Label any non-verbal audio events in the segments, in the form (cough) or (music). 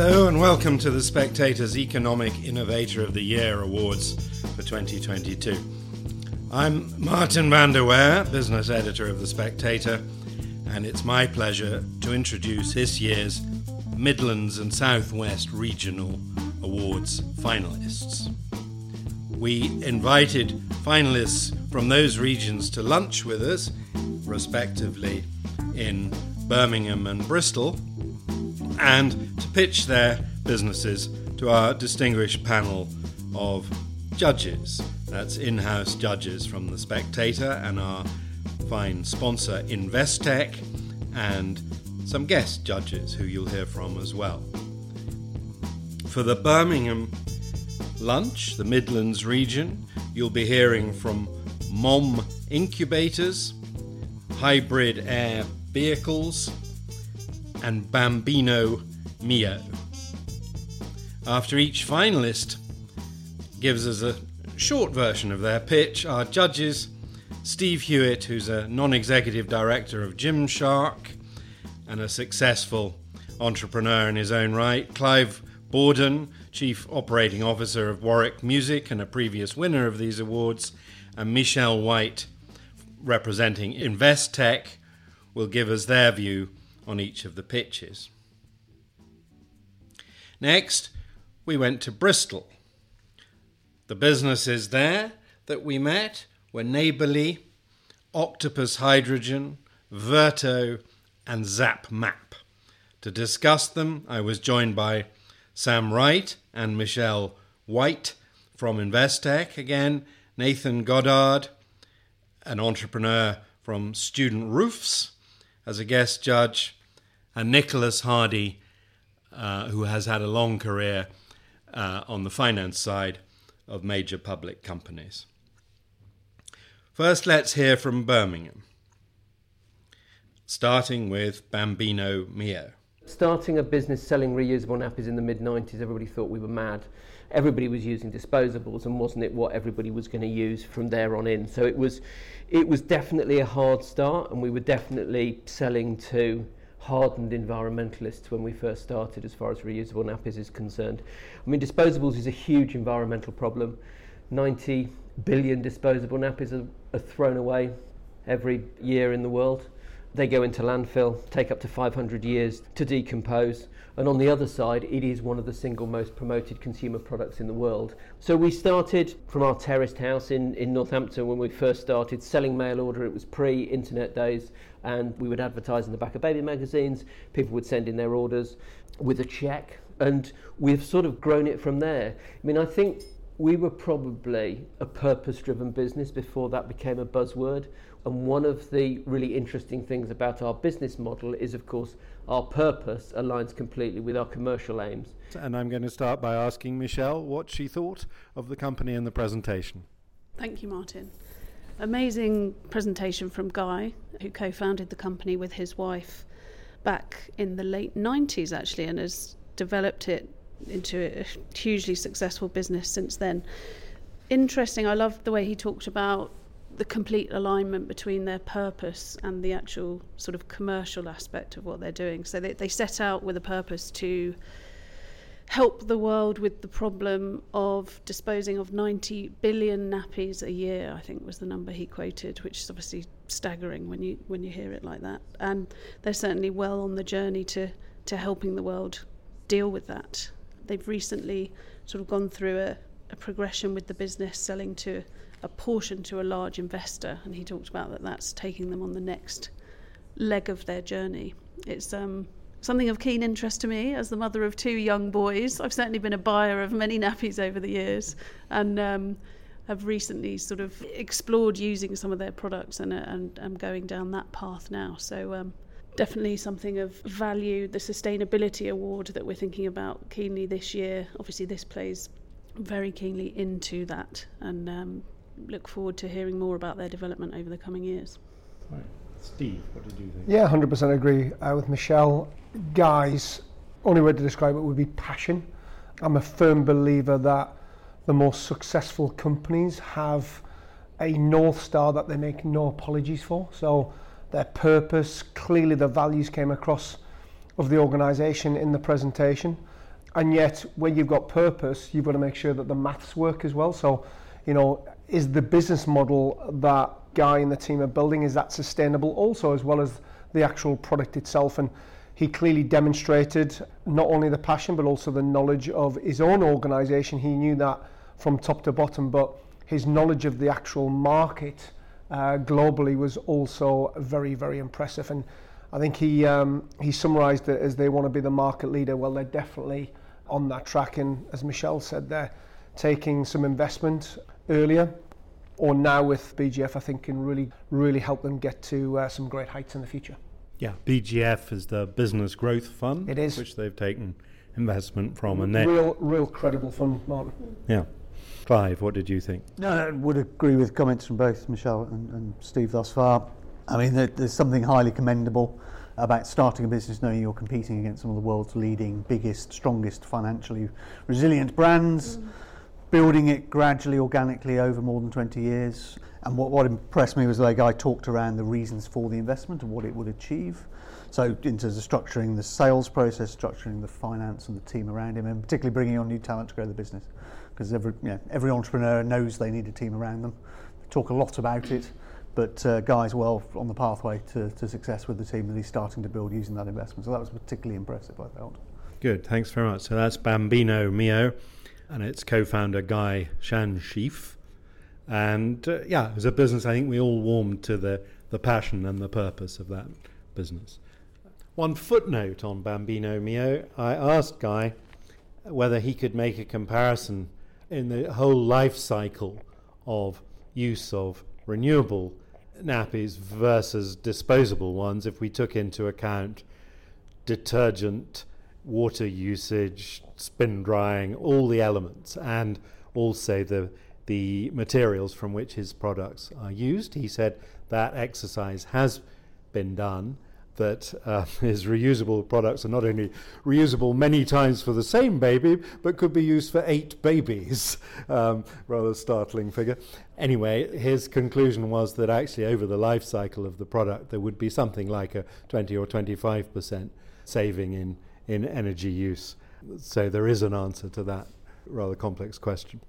Hello and welcome to the Spectator's Economic Innovator of the Year Awards for 2022. I'm Martin Vander Weyer, business editor of The Spectator, and it's my pleasure to introduce this year's Midlands and Southwest Regional Awards finalists. We invited finalists from those regions to lunch with us, respectively in Birmingham and Bristol, and to pitch their businesses to our distinguished panel of judges. That's in house judges from The Spectator and our fine sponsor Investec, and some guest judges who you'll hear from as well. For the Birmingham lunch, the Midlands region, you'll be hearing from MOM Incubators, Hybrid Air Vehicles, and Bambino Mio. After each finalist gives us a short version of their pitch, our judges Steve Hewitt, who's a non executive director of Gymshark and a successful entrepreneur in his own right, Clive Bawden, Chief Operating Officer of Warwick Music and a previous winner of these awards, and Michelle White, representing Investec, will give us their view on each of the pitches. Next, we went to Bristol. The businesses there that we met were Neighbourly, Octopus Hydrogen, Verto, and Zap Map. To discuss them, I was joined by Sam Wright and Michelle White from Investec again, Nathan Goddard, an entrepreneur from Student Roofs, as a guest judge, and Nicholas Hardy, uh, who has had a long career uh, on the finance side of major public companies. First, let's hear from Birmingham, starting with Bambino Mio. Starting a business selling reusable nappies in the mid 90s, everybody thought we were mad. Everybody was using disposables, and wasn't it what everybody was going to use from there on in? So it was, it was definitely a hard start, and we were definitely selling to hardened environmentalists when we first started as far as reusable nappies is concerned. I mean, disposables is a huge environmental problem. 90 billion disposable nappies are, are thrown away every year in the world. They go into landfill, take up to 500 years to decompose. And on the other side, it is one of the single most promoted consumer products in the world. So we started from our terraced house in, in Northampton when we first started selling mail order. It was pre internet days, and we would advertise in the back of baby magazines. People would send in their orders with a check, and we've sort of grown it from there. I mean, I think we were probably a purpose driven business before that became a buzzword. And one of the really interesting things about our business model is, of course, our purpose aligns completely with our commercial aims. And I'm going to start by asking Michelle what she thought of the company and the presentation. Thank you, Martin. Amazing presentation from Guy, who co founded the company with his wife back in the late 90s, actually, and has developed it into a hugely successful business since then. Interesting, I loved the way he talked about the complete alignment between their purpose and the actual sort of commercial aspect of what they're doing. So they, they set out with a purpose to help the world with the problem of disposing of 90 billion nappies a year I think was the number he quoted which is obviously staggering when you when you hear it like that and they're certainly well on the journey to to helping the world deal with that they've recently sort of gone through a, a progression with the business selling to a portion to a large investor, and he talked about that that's taking them on the next leg of their journey. It's um, something of keen interest to me as the mother of two young boys. I've certainly been a buyer of many (laughs) nappies over the years, and um, have recently sort of explored using some of their products and and I'm going down that path now. So. Um, definitely something of value. The sustainability award that we're thinking about keenly this year, obviously, this plays very keenly into that, and um, look forward to hearing more about their development over the coming years. Right. Steve, what did you think? Yeah, 100% agree uh, with Michelle. Guys, only way to describe it would be passion. I'm a firm believer that the most successful companies have a North Star that they make no apologies for. So their purpose, clearly the values came across of the organisation in the presentation. And yet, when you've got purpose, you've got to make sure that the maths work as well. So, you know, is the business model that Guy and the team are building, is that sustainable also, as well as the actual product itself? And he clearly demonstrated not only the passion, but also the knowledge of his own organisation. He knew that from top to bottom, but his knowledge of the actual market uh, globally was also very, very impressive. And I think he um, he summarised it as they want to be the market leader. Well, they're definitely on that track, and as Michelle said, they're taking some investment earlier or now with BGF, I think can really really help them get to uh, some great heights in the future. Yeah, BGF is the Business Growth Fund. It is, which they've taken investment from, and real real credible fund, Martin. Yeah. Clive, what did you think? No, I would agree with comments from both Michelle and, and Steve thus far. I mean, there, there's something highly commendable about starting a business knowing you're competing against some of the world's leading, biggest, strongest, financially resilient brands, mm. Building it gradually, organically over more than 20 years. And what, what impressed me was the guy talked around the reasons for the investment and what it would achieve. So, in terms of structuring the sales process, structuring the finance and the team around him, and particularly bringing on new talent to grow the business because every, you know, every entrepreneur knows they need a team around them. They talk a lot about it, but uh, Guy's well on the pathway to, to success with the team that he's starting to build using that investment. So that was particularly impressive, I felt. Good, thanks very much. So that's Bambino Mio, and its co-founder Guy Schanschieff. And uh, yeah, was a business I think we all warmed to the, the passion and the purpose of that business. One footnote on Bambino Mio, I asked Guy whether he could make a comparison in the whole life cycle of use of renewable nappies versus disposable ones if we took into account detergent, water usage, spin drying, all the elements, and also the the materials from which his products are used. He said that exercise has been done that uh, (laughs) his reusable products are not only reusable many times for the same baby, but could be used for eight babies. (laughs) Um, rather startling figure. Anyway, his conclusion was that actually over the life cycle of the product, there would be something like a 20 or 25 percent saving in, in energy use. So there is an answer to that rather complex question.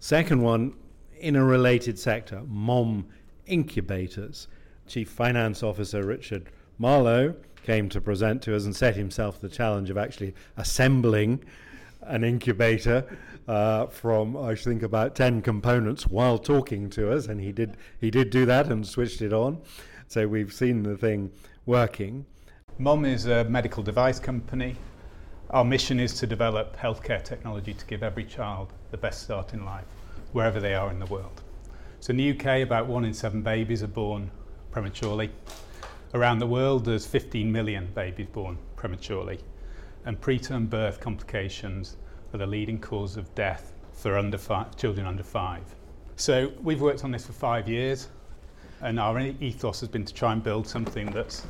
Second one, in a related sector, mom incubators. Chief Finance Officer Richard Marlowe came to present to us and set himself the challenge of actually assembling an incubator uh, from I think about ten components while talking to us, and he did he did do that and switched it on. So we've seen the thing working. Mom is a medical device company. Our mission is to develop healthcare technology to give every child the best start in life, wherever they are in the world. So in the UK, about one in seven babies are born prematurely. Around the world, there's 15 million babies born prematurely, and preterm birth complications are the leading cause of death for under five, children under five. So we've worked on this for five years, and our ethos has been to try and build something that's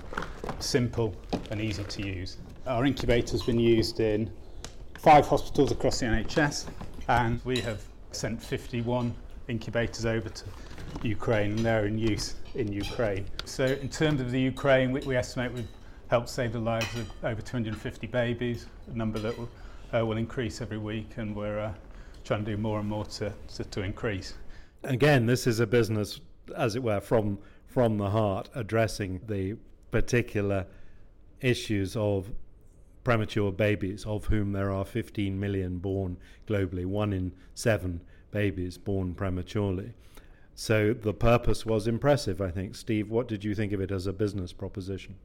simple and easy to use. Our incubator has been used in five hospitals across the NHS, and we have sent 51 incubators over to Ukraine, and they're in use in Ukraine. So, in terms of the Ukraine, we, we estimate we've helped save the lives of over 250 babies, a number that will, uh, will increase every week, and we're uh, trying to do more and more to, to, to increase. Again, this is a business, as it were, from from the heart, addressing the particular issues of premature babies, of whom there are 15 million born globally, one in seven babies born prematurely. So the purpose was impressive, I think. Steve, what did you think of it as a business proposition?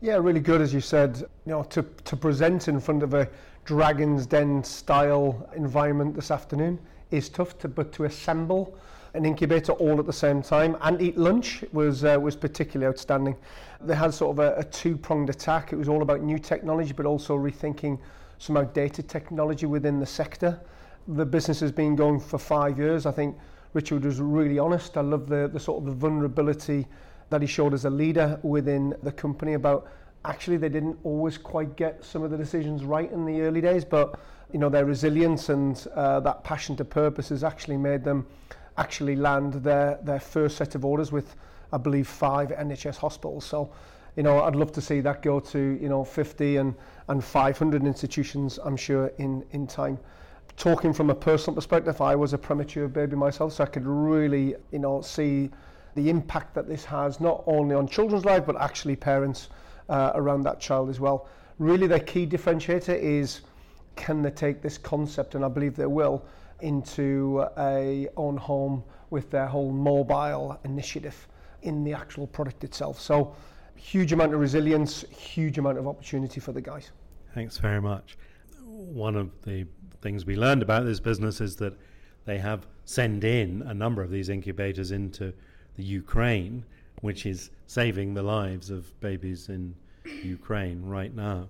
Yeah, really good, as you said. You know, to, to present in front of a Dragon's Den style environment this afternoon is tough, to, but to assemble an incubator all at the same time and eat lunch was uh, was particularly outstanding. They had sort of a, a two-pronged attack. It was all about new technology but also rethinking some outdated technology within the sector. The business has been going for five years. I think Richard was really honest. I love the, the sort of the vulnerability that he showed as a leader within the company about actually they didn't always quite get some of the decisions right in the early days, but you know their resilience and uh, that passion to purpose has actually made them actually land their, their first set of orders with, I believe, five NHS hospitals. So, you know, I'd love to see that go to, you know, 50 and, and 500 institutions, I'm sure, in, in time. Talking from a personal perspective, I was a premature baby myself, so I could really, you know, see the impact that this has, not only on children's life, but actually parents uh, around that child as well. Really, the key differentiator is can they take this concept, and I believe they will, into a own home with their whole mobile initiative in the actual product itself. So huge amount of resilience, huge amount of opportunity for the guys. Thanks very much. One of the things we learned about this business is that they have sent in a number of these incubators into the Ukraine, which is saving the lives of babies in Ukraine right now.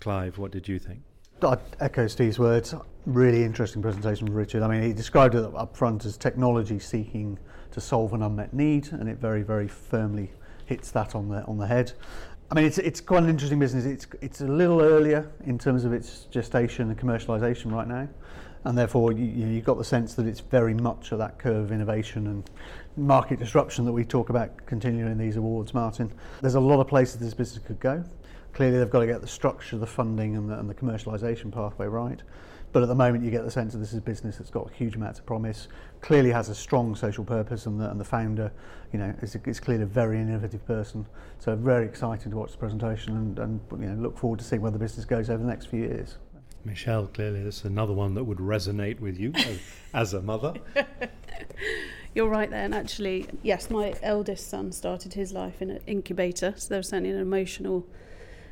Clive, what did you think? I echo Steve's words. Really interesting presentation from Richard. I mean, he described it up front as technology seeking to solve an unmet need, and it very, very firmly hits that on the on the head. I mean, it's it's quite an interesting business. It's it's a little earlier in terms of its gestation and commercialization right now, and therefore you, you you've got the sense that it's very much at that curve of innovation and market disruption that we talk about continuing in these awards, Martin. There's a lot of places this business could go. Clearly, they've got to get the structure, the funding, and the, and the commercialisation pathway right. But at the moment, you get the sense that this is a business that's got huge amounts of promise. Clearly, has a strong social purpose, and the, and the founder, you know, is, is clearly a very innovative person. So very excited to watch the presentation, and, and you know, look forward to seeing where the business goes over the next few years. Michelle, clearly, this is another one that would resonate with you (laughs) as a mother. (laughs) You're right there, and actually, yes, my eldest son started his life in an incubator, so there was certainly an emotional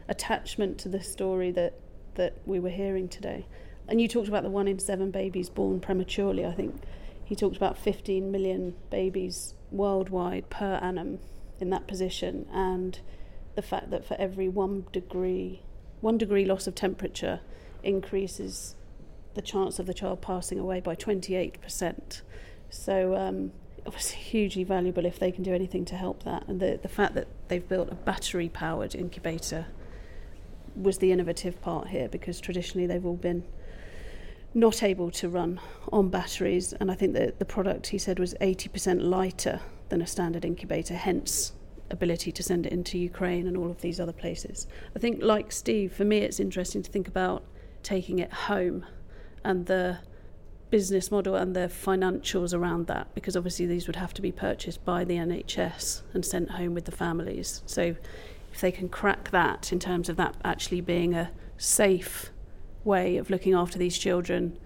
attachment to the story that that we were hearing today. And you talked about the one in seven babies born prematurely. I think he talked about 15 million babies worldwide per annum in that position, and the fact that for every one degree, one degree loss of temperature increases the chance of the child passing away by 28%. So, um, obviously, hugely valuable if they can do anything to help that. And the, the fact that they've built a battery powered incubator was the innovative part here because traditionally they've all been not able to run on batteries, and I think that the product he said was 80% lighter than a standard incubator, hence ability to send it into Ukraine and all of these other places. I think, like Steve, for me, it's interesting to think about taking it home and the business model and the financials around that, because obviously these would have to be purchased by the NHS and sent home with the families. So, if they can crack that in terms of that actually being a safe way of looking after these children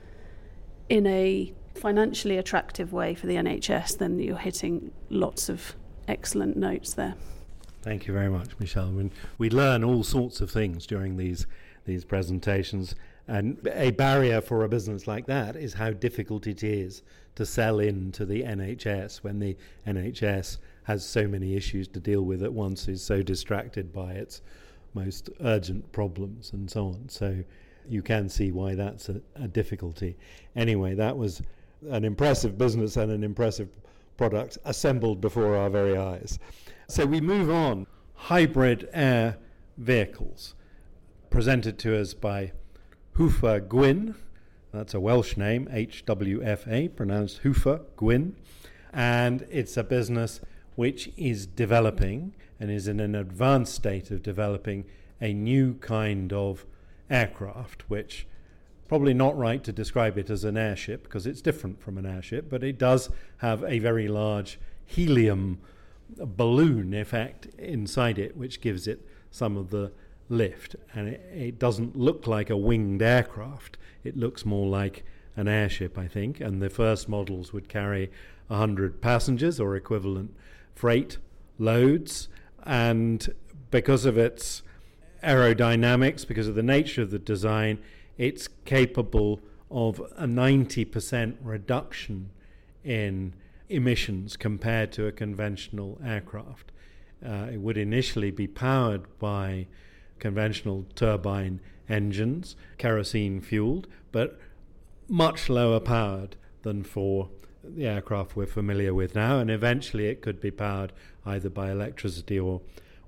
in a financially attractive way for the NHS, then you're hitting lots of excellent notes there. Thank you very much, Michelle. We, we learn all sorts of things during these these presentations, and a barrier for a business like that is how difficult it is to sell into the NHS when the NHS has so many issues to deal with at once, is so distracted by its most urgent problems and so on. So you can see why that's a, a difficulty. Anyway, that was an impressive business and an impressive product assembled before our very eyes. So we move on. Hybrid air vehicles, presented to us by Hwfa Gwyn. That's a Welsh name, HWFA, pronounced Hwfa Gwyn. And it's a business which is developing and is in an advanced state of developing a new kind of aircraft, which probably not right to describe it as an airship because it's different from an airship, but it does have a very large helium balloon effect inside it, which gives it some of the lift. And it, it doesn't look like a winged aircraft, it looks more like an airship, I think. And the first models would carry 100 passengers or equivalent freight loads. And because of its aerodynamics, because of the nature of the design, it's capable of a 90% reduction in emissions compared to a conventional aircraft. Uh, it would initially be powered by conventional turbine engines, kerosene fueled, but much lower powered than for the aircraft we're familiar with now, and eventually it could be powered either by electricity or,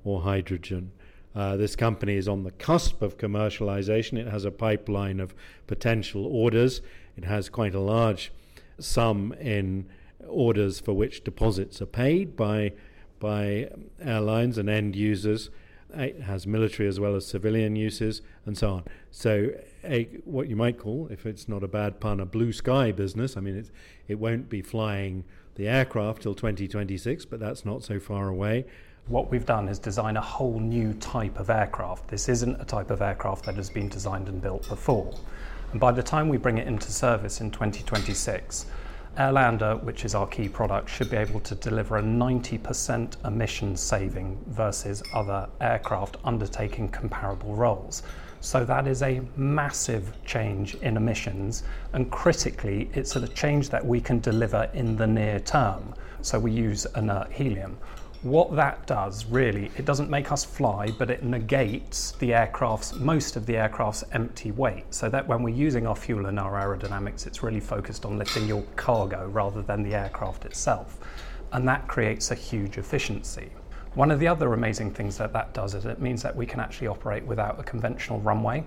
or hydrogen. Uh, this company is on the cusp of commercialization. It has a pipeline of potential orders. It has quite a large sum in orders for which deposits are paid by by airlines and end users. It has military as well as civilian uses and so on. So, a, what you might call, if it's not a bad pun, a blue sky business. I mean, it, it won't be flying the aircraft till 2026, but that's not so far away. What we've done is design a whole new type of aircraft. This isn't a type of aircraft that has been designed and built before. And by the time we bring it into service in 2026, Airlander, which is our key product, should be able to deliver a 90% emission saving versus other aircraft undertaking comparable roles. So that is a massive change in emissions, and critically, it's a change that we can deliver in the near term. So we use inert helium. What that does really, it doesn't make us fly, but it negates the aircraft's most of the aircraft's empty weight. So that when we're using our fuel and our aerodynamics, it's really focused on lifting your cargo rather than the aircraft itself. And that creates a huge efficiency. One of the other amazing things that that does is it means that we can actually operate without a conventional runway.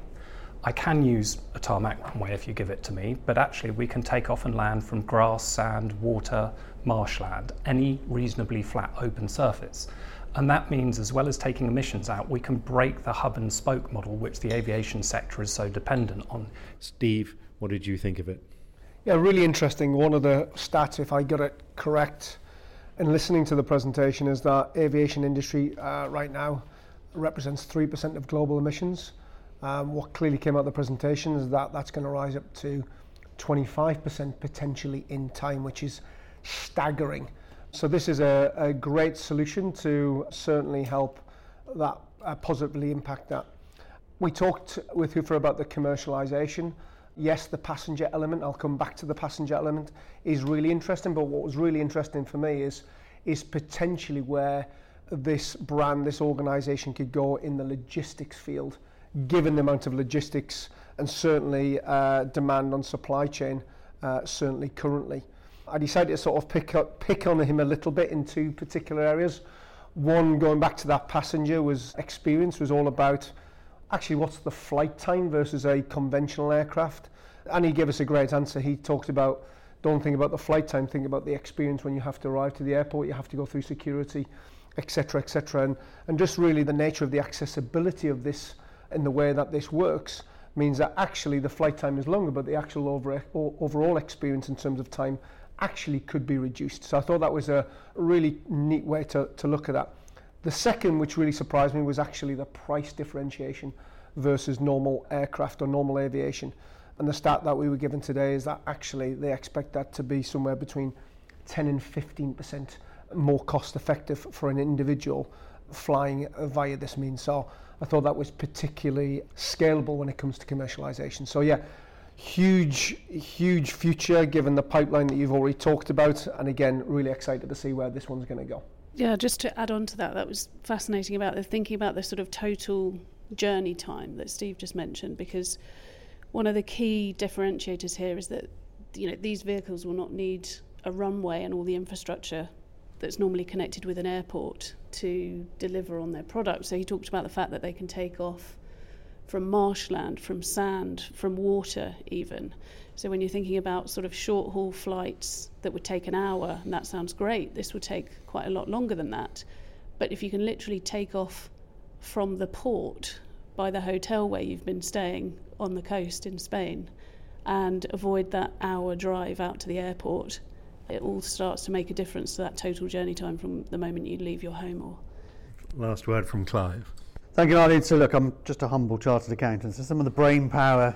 I can use a tarmac runway if you give it to me, but actually we can take off and land from grass, sand, water, marshland, any reasonably flat open surface. And that means, as well as taking emissions out, we can break the hub and spoke model, which the aviation sector is so dependent on. Steve, what did you think of it? Yeah, really interesting. One of the stats, if I got it correct, in listening to the presentation, is that aviation industry uh, right now represents 3% of global emissions. Um, what clearly came out of the presentation is that that's going to rise up to 25% potentially in time, which is staggering. So this is a, a great solution to certainly help that uh, positively impact that. We talked with Hoofer about the commercialization. Yes, the passenger element, I'll come back to the passenger element, is really interesting. But what was really interesting for me is, is potentially where this brand, this organization could go in the logistics field, given the amount of logistics and certainly uh, demand on supply chain, uh, certainly currently. I decided to sort of pick up, pick on him a little bit in two particular areas. One, going back to that passenger, was experience was all about actually what's the flight time versus a conventional aircraft. And he gave us a great answer. He talked about don't think about the flight time, think about the experience when you have to arrive to the airport, you have to go through security, etc., etc. And, and just really the nature of the accessibility of this and the way that this works means that actually the flight time is longer, but the actual over, overall experience in terms of time actually could be reduced. So I thought that was a really neat way to, to look at that. The second, which really surprised me, was actually the price differentiation versus normal aircraft or normal aviation. And the stat that we were given today is that actually they expect that to be somewhere between 10 and 15% more cost effective for an individual flying via this means. So I thought that was particularly scalable when it comes to commercialization. So yeah, huge, huge future given the pipeline that you've already talked about. And again, really excited to see where this one's going to go. Yeah, just to add on to that, that was fascinating about the thinking about the sort of total journey time that Steve just mentioned, because one of the key differentiators here is that you know these vehicles will not need a runway and all the infrastructure that's normally connected with an airport to deliver on their product. So he talked about the fact that they can take off from marshland, from sand, from water, even. So when you're thinking about sort of short haul flights that would take an hour, and that sounds great, this would take quite a lot longer than that. But if you can literally take off from the port by the hotel where you've been staying on the coast in Spain and avoid that hour drive out to the airport, it all starts to make a difference to that total journey time from the moment you leave your home or last word from Clive. Thank you, Martin. So, look, I'm just a humble chartered accountant. So, some of the brain power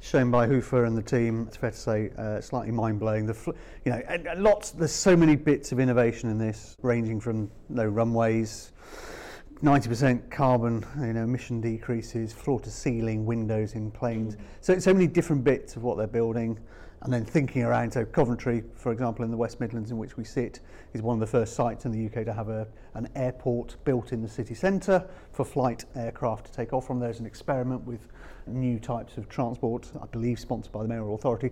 shown by Hwfa and the team, it's fair to say, uh, slightly mind blowing. Fl- you know, lots. There's so many bits of innovation in this, ranging from no runways, 90% carbon, you know, emission decreases, floor to ceiling windows in planes. So, so many different bits of what they're building And then thinking around, so Coventry, for example, in the West Midlands in which we sit, is one of the first sites in the UK to have a, an airport built in the city centre for flight aircraft to take off from. There's an experiment with new types of transport, I believe sponsored by the Mayoral Authority,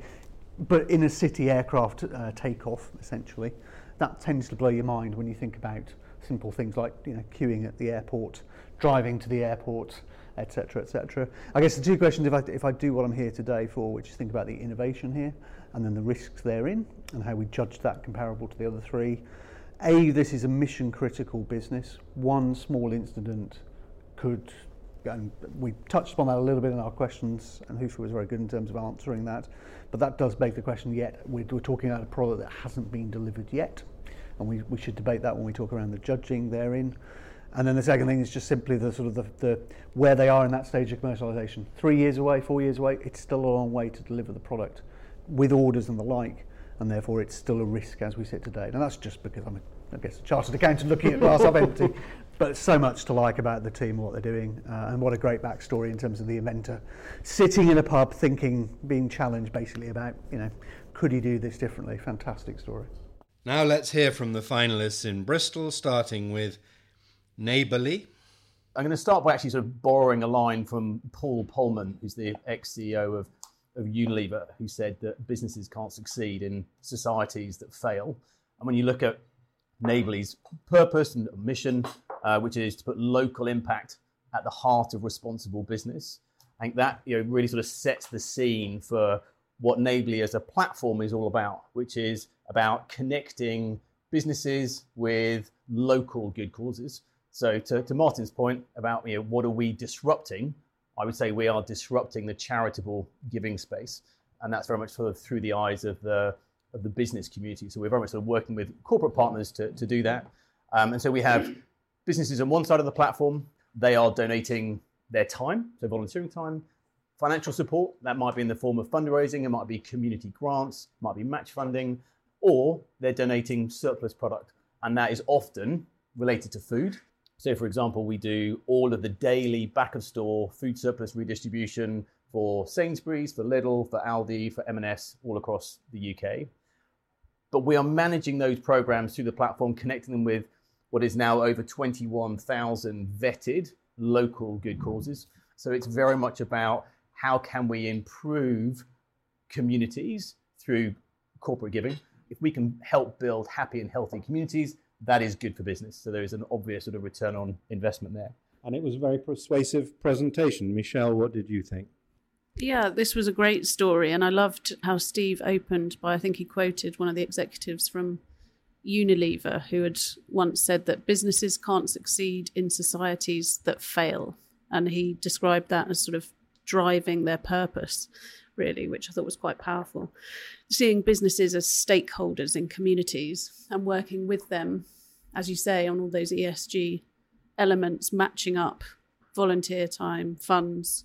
but in a city aircraft uh, takeoff, essentially. That tends to blow your mind when you think about simple things like you know, queuing at the airport, driving to the airport, etc., etc. I guess the two questions, if I, if I do what I'm here today for, which is think about the innovation here and then the risks therein and how we judge that comparable to the other three. A, this is a mission critical business. One small incident could, and we touched upon that a little bit in our questions, and Hwfa was very good in terms of answering that. But that does beg the question yet, we're, we're talking about a product that hasn't been delivered yet, and we, we should debate that when we talk around the judging therein. And then the second thing is just simply the sort of the, the where they are in that stage of commercialisation. Three years away, four years away, it's still a long way to deliver the product with orders and the like, and therefore it's still a risk as we sit today. And that's just because I'm, a, I guess, a chartered accountant looking at glass half empty. (laughs) But so much to like about the team, what they're doing, uh, and what a great backstory in terms of the inventor sitting in a pub, thinking, being challenged basically about, you know, could he do this differently? Fantastic story. Now let's hear from the finalists in Bristol, starting with Neighbourly. I'm going to start by actually sort of borrowing a line from Paul Polman, who's the ex CEO of, of Unilever, who said that businesses can't succeed in societies that fail. And when you look at Neighbourly's purpose and mission, uh, which is to put local impact at the heart of responsible business, I think that you know, really sort of sets the scene for what Neighbourly as a platform is all about, which is about connecting businesses with local good causes. So to, to Martin's point about you know what are we disrupting, I would say we are disrupting the charitable giving space, and that's very much sort of through the eyes of the of the business community. So we're very much sort of working with corporate partners to, to do that. Um, and so we have businesses on one side of the platform, they are donating their time, so volunteering time, financial support, that might be in the form of fundraising, it might be community grants, might be match funding, or they're donating surplus product. And that is often related to food. So, for example, we do all of the daily back of store food surplus redistribution for Sainsbury's, for Lidl, for Aldi, for M&S, all across the UK. But we are managing those programs through the platform, connecting them with what is now over 21,000 vetted local good causes. So it's very much about how can we improve communities through corporate giving. If we can help build happy and healthy communities, that is good for business. So there is an obvious sort of return on investment there. And it was a very persuasive presentation. Michelle, what did you think? Yeah, this was a great story, and I loved how Steve opened by I think he quoted one of the executives from Unilever who had once said that businesses can't succeed in societies that fail. And he described that as sort of driving their purpose, really, which I thought was quite powerful. Seeing businesses as stakeholders in communities and working with them, as you say, on all those ESG elements, matching up volunteer time, funds,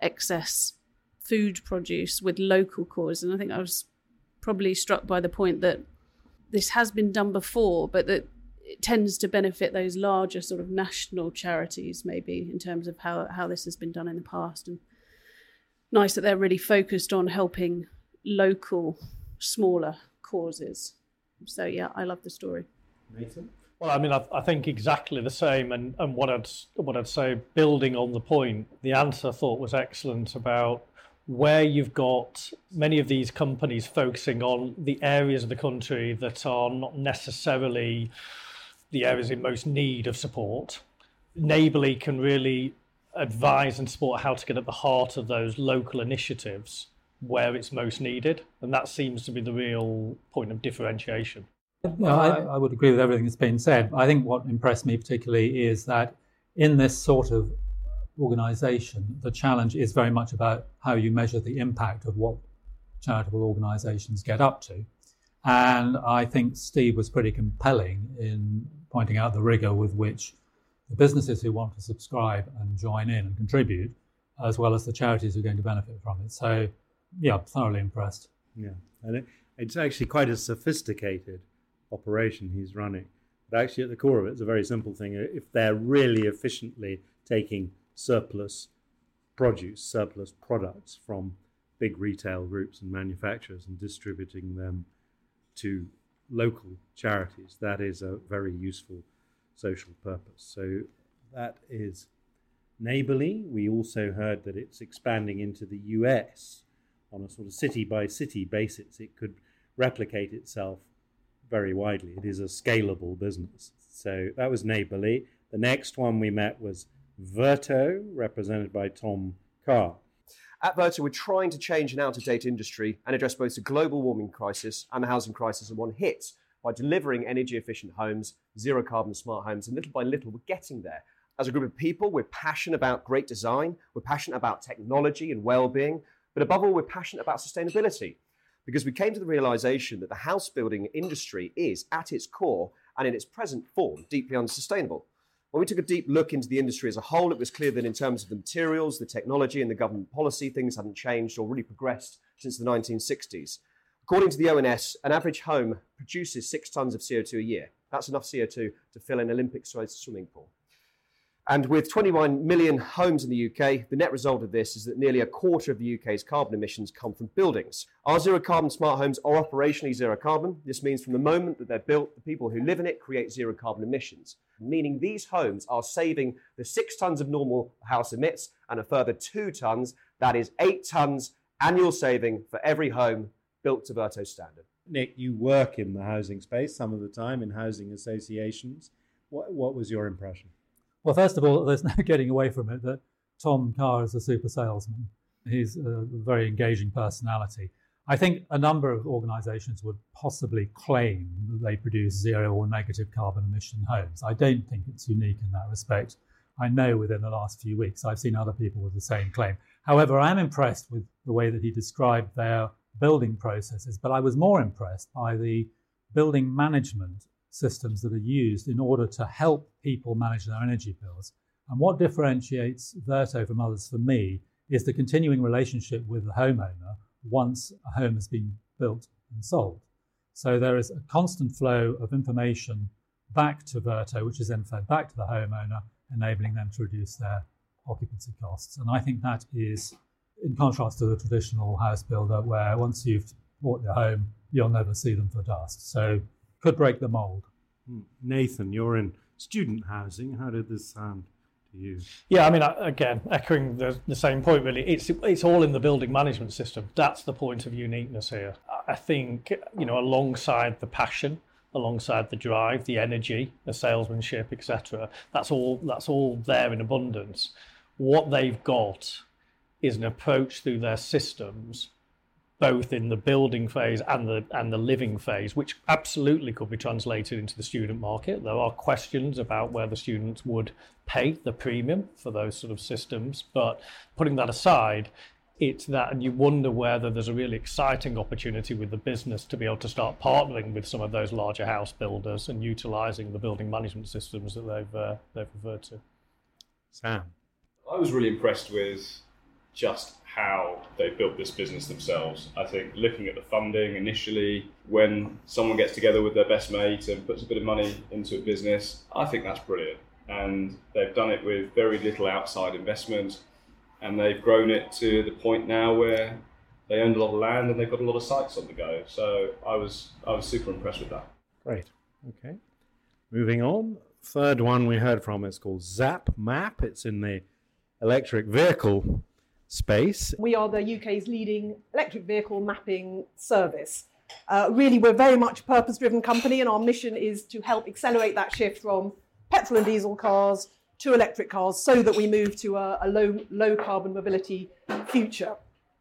excess food produce with local cause. And I think I was probably struck by the point that this has been done before, but that it tends to benefit those larger sort of national charities, maybe in terms of how, how this has been done in the past. And nice that they're really focused on helping local, smaller causes. So yeah, I love the story. Nathan? Well, I mean, I, I, think exactly the same, and, and what I'd what I'd say, building on the point, the answer I thought was excellent about where you've got many of these companies focusing on the areas of the country that are not necessarily the areas in most need of support. Neighbourly can really advise and support how to get at the heart of those local initiatives where it's most needed, and that seems to be the real point of differentiation. No, I, I would agree with everything that's been said. I think what impressed me particularly is that in this sort of organisation, the challenge is very much about how you measure the impact of what charitable organisations get up to. And I think Steve was pretty compelling in pointing out the rigour with which the businesses who want to subscribe and join in and contribute, as well as the charities who are going to benefit from it. So, yeah, thoroughly impressed. Yeah, and it, it's actually quite a sophisticated operation he's running. But actually, at the core of it, it's a very simple thing. If they're really efficiently taking surplus produce, surplus products from big retail groups and manufacturers and distributing them to local charities. That is a very useful social purpose. So that is Neighbourly. We also heard that it's expanding into the US on a sort of city by city basis. It could replicate itself very widely. It is a scalable business. So that was Neighbourly. The next one we met was Verto, represented by Tom Carr. At Verto, we're trying to change an out of date industry and address both the global warming crisis and the housing crisis in one hit by delivering energy efficient homes, zero carbon smart homes, and little by little we're getting there. As a group of people, we're passionate about great design, we're passionate about technology and well being, but above all, we're passionate about sustainability because we came to the realization that the house building industry is, at its core and in its present form, deeply unsustainable. When we took a deep look into the industry as a whole, it was clear that in terms of the materials, the technology, and the government policy, things hadn't changed or really progressed since the 1960s. According to the ONS, an average home produces six tons of CO2 a year. That's enough CO2 to fill an Olympic sized swimming pool. And with 21 million homes in the UK, the net result of this is that nearly a quarter of the UK's carbon emissions come from buildings. Our zero carbon smart homes are operationally zero carbon. This means from the moment that they're built, the people who live in it create zero carbon emissions, meaning these homes are saving the six tons of normal house emits and a further two tons, that is eight tons annual saving for every home built to Verto standard. Nick, you work in the housing space some of the time in housing associations. What, what was your impression? Well, first of all, there's no getting away from it that Tom Carr is a super salesman. He's a very engaging personality. I think a number of organisations would possibly claim that they produce zero or negative carbon emission homes. I don't think it's unique in that respect. I know within the last few weeks I've seen other people with the same claim. However, I'm impressed with the way that he described their building processes, but I was more impressed by the building management systems that are used in order to help people manage their energy bills. And what differentiates Verto from others for me is the continuing relationship with the homeowner once a home has been built and sold. So there is a constant flow of information back to Verto, which is then fed back to the homeowner, enabling them to reduce their occupancy costs. And I think that is in contrast to the traditional house builder, where once you've bought your home, you'll never see them for dust. So could break the mold. Hmm. Nathan, you're in student housing. How did this sound to you? Yeah, I mean, again, echoing the, the same point, really, it's it's all in the building management system. That's the point of uniqueness here. I think, you know, alongside the passion, alongside the drive, the energy, the salesmanship, etc. That's all. That's all there in abundance. What they've got is an approach through their systems both in the building phase and the and the living phase, which absolutely could be translated into the student market. There are questions about whether students would pay the premium for those sort of systems, but putting that aside, it's that, and you wonder whether there's a really exciting opportunity with the business to be able to start partnering with some of those larger house builders and utilising the building management systems that they've uh, they've referred to. Sam, I was really impressed with just how they built this business themselves. I think looking at the funding initially, when someone gets together with their best mate and puts a bit of money into a business, I think that's brilliant. And they've done it with very little outside investment, and they've grown it to the point now where they own a lot of land and they've got a lot of sites on the go. So I was I was super impressed with that. Great. Okay. Moving on. Third one we heard from is called Zap Map. It's in the electric vehicle space. We are the UK's leading electric vehicle mapping service. Uh, really, we're very much a purpose driven company, and our mission is to help accelerate that shift from petrol and diesel cars to electric cars so that we move to a, a low, low carbon mobility future.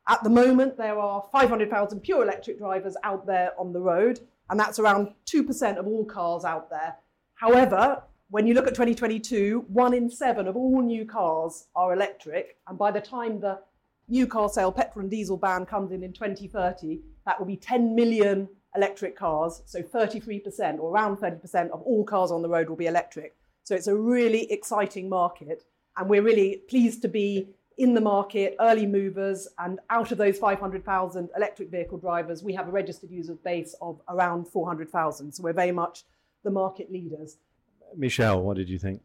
At the moment, there are 500,000 pure electric drivers out there on the road, and that's around 2% of all cars out there. However, when you look at 2022, one in seven of all new cars are electric. And by the time the new car sale petrol and diesel ban comes in in 2030, that will be 10 million electric cars. So 33% or around 30% of all cars on the road will be electric. So it's a really exciting market. And we're really pleased to be in the market, early movers. And out of those 500,000 electric vehicle drivers, we have a registered user base of around 400,000. So we're very much the market leaders. Michelle, what did you think?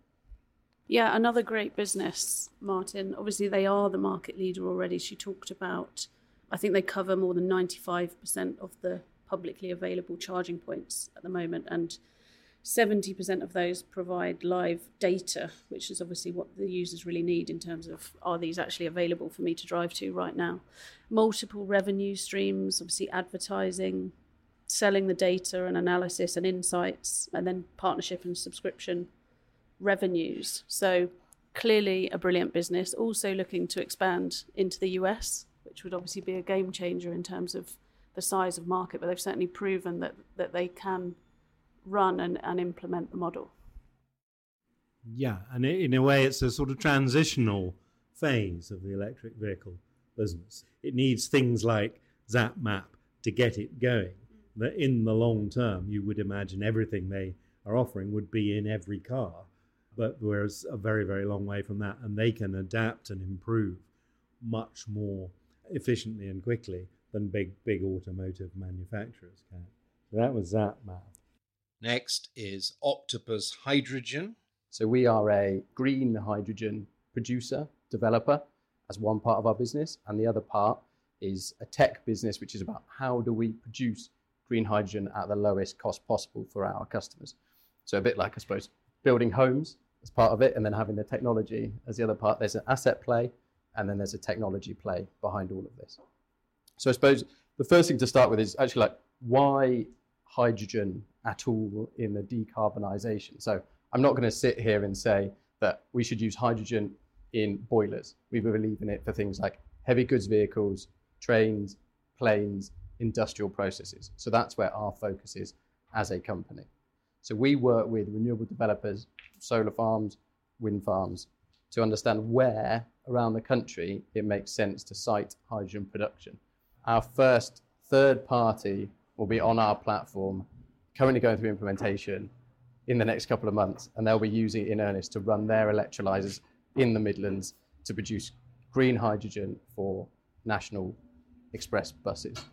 Yeah, another great business, Martin. Obviously, they are the market leader already. She talked about, I think they cover more than 95% of the publicly available charging points at the moment, and 70% of those provide live data, which is obviously what the users really need in terms of are these actually available for me to drive to right now. Multiple revenue streams, obviously, advertising, selling the data and analysis and insights, and then partnership and subscription revenues. So clearly a brilliant business. Also looking to expand into the US, which would obviously be a game changer in terms of the size of market, but they've certainly proven that, that they can run and, and implement the model. Yeah, and in a way, it's a sort of transitional phase of the electric vehicle business. It needs things like ZapMap to get it going. That in the long term, you would imagine everything they are offering would be in every car, but we're a very, very long way from that, and they can adapt and improve much more efficiently and quickly than big, big automotive manufacturers can. So that was ZapMap. Next is Octopus Hydrogen. So we are a green hydrogen producer, developer, as one part of our business, and the other part is a tech business, which is about how do we produce green hydrogen at the lowest cost possible for our customers. So a bit like, I suppose, building homes as part of it, and then having the technology as the other part. There's an asset play, and then there's a technology play behind all of this. So I suppose the first thing to start with is actually like why hydrogen at all in the decarbonisation. So I'm not going to sit here and say that we should use hydrogen in boilers. We believe in it for things like heavy goods vehicles, trains, planes, industrial processes. So that's where our focus is as a company. So we work with renewable developers, solar farms, wind farms, to understand where around the country it makes sense to site hydrogen production. Our first third party will be on our platform, currently going through implementation in the next couple of months, and they'll be using it in earnest to run their electrolyzers in the Midlands to produce green hydrogen for national express buses.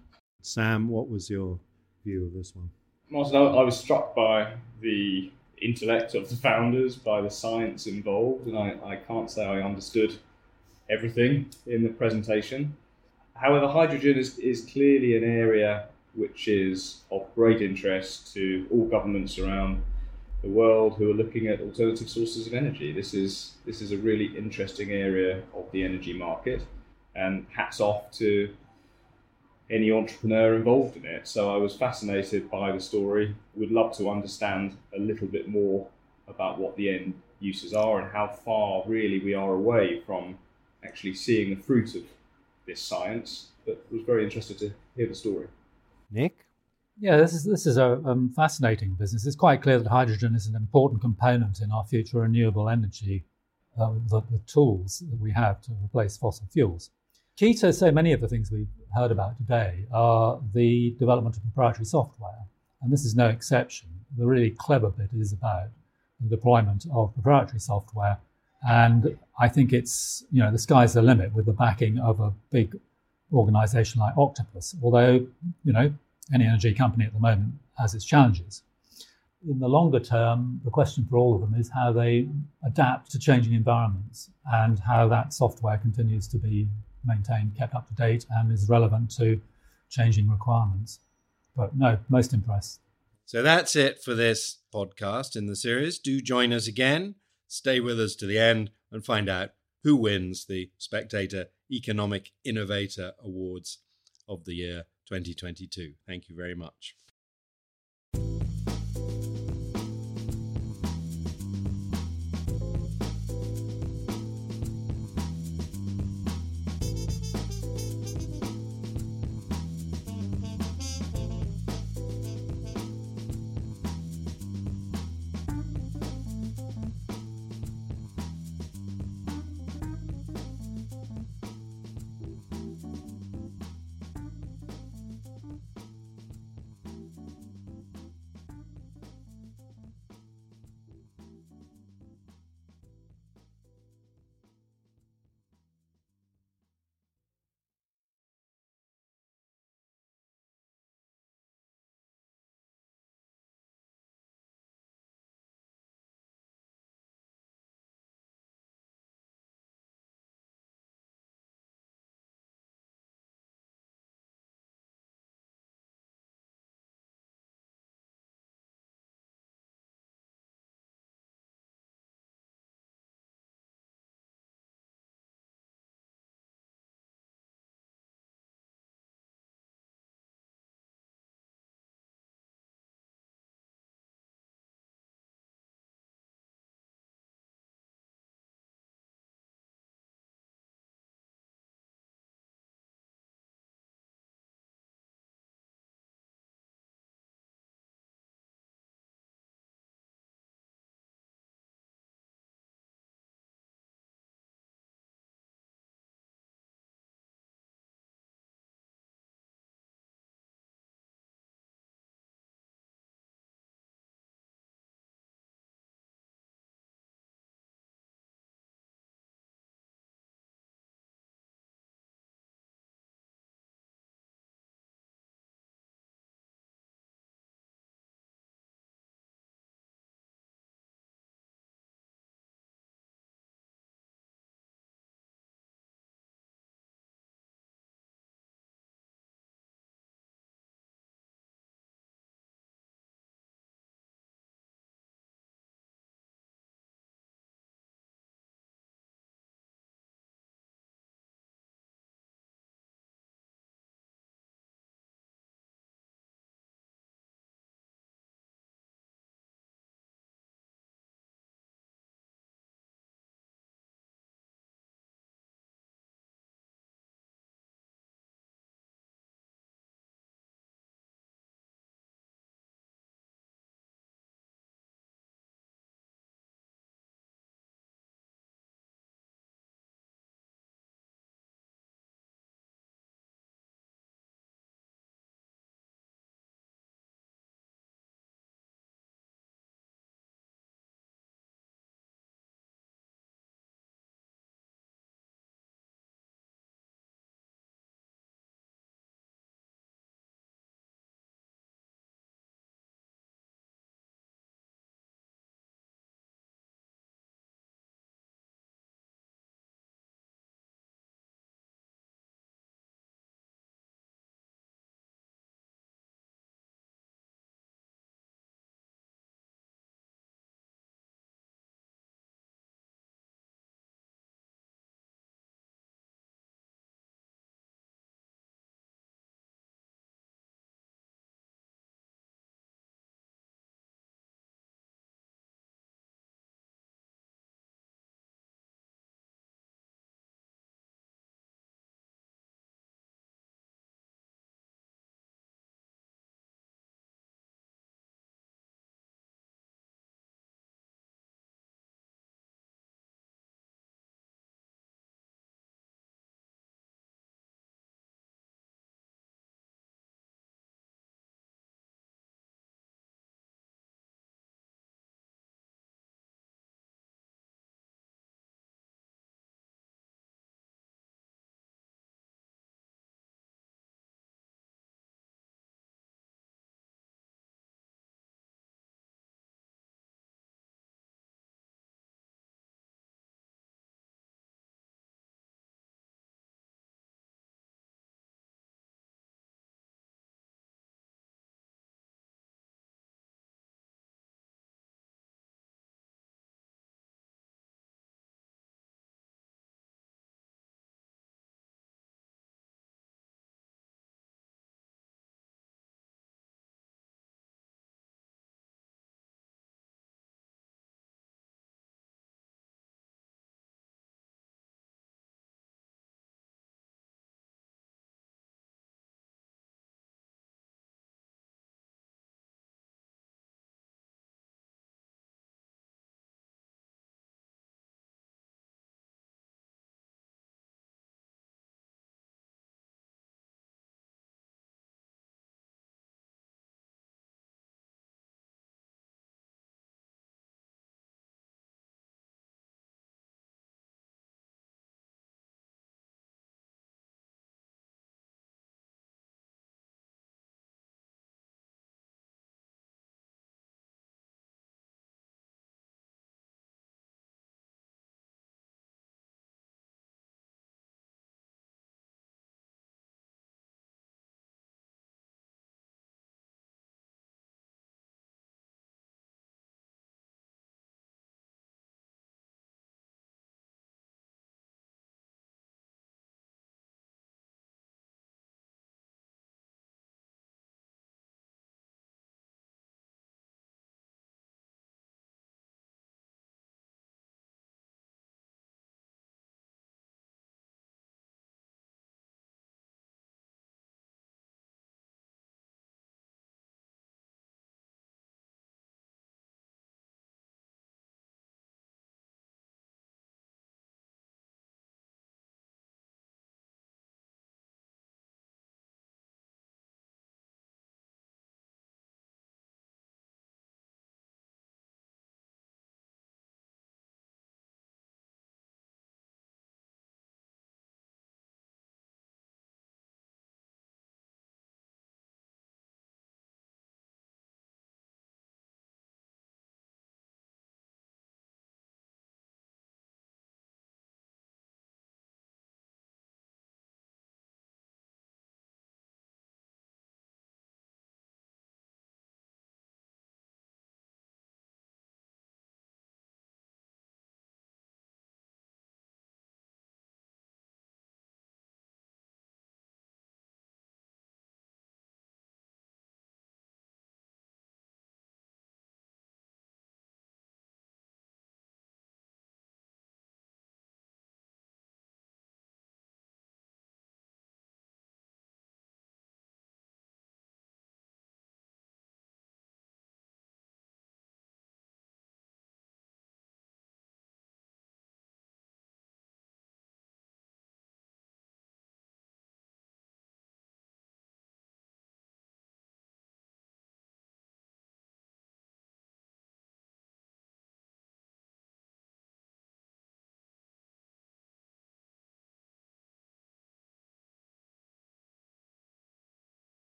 Sam, what was your view of this one? Martin, I was struck by the intellect of the founders, by the science involved, and I, I can't say I understood everything in the presentation. However, hydrogen is, is clearly an area which is of great interest to all governments around the world who are looking at alternative sources of energy. This is this is a really interesting area of the energy market, and hats off to any entrepreneur involved in it. So I was fascinated by the story. Would love to understand a little bit more about what the end uses are and how far really we are away from actually seeing the fruit of this science. But was very interested to hear the story. Nick. Yeah, this is this is a um, fascinating business. It's quite clear that hydrogen is an important component in our future renewable energy, uh, the, the tools that we have to replace fossil fuels. Key to so many of the things we've heard about today are the development of proprietary software, and this is no exception. The really clever bit is about the deployment of proprietary software, and I think it's you know the sky's the limit with the backing of a big organization like Octopus. Although you know any energy company at the moment has its challenges. In the longer term, the question for all of them is how they adapt to changing environments and how that software continues to be maintained, kept up to date, and is relevant to changing requirements. But no, most impressed. So that's it for this podcast in the series. Do join us again. Stay with us to the end and find out who wins the Spectator Economic Innovator Awards of the year 2022. Thank you very much.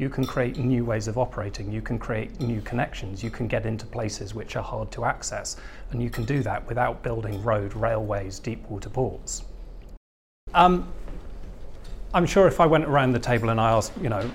You can create new ways of operating, you can create new connections, you can get into places which are hard to access, and you can do that without building road, railways, deep water ports. Um, I'm sure if I went around the table and I asked, you know,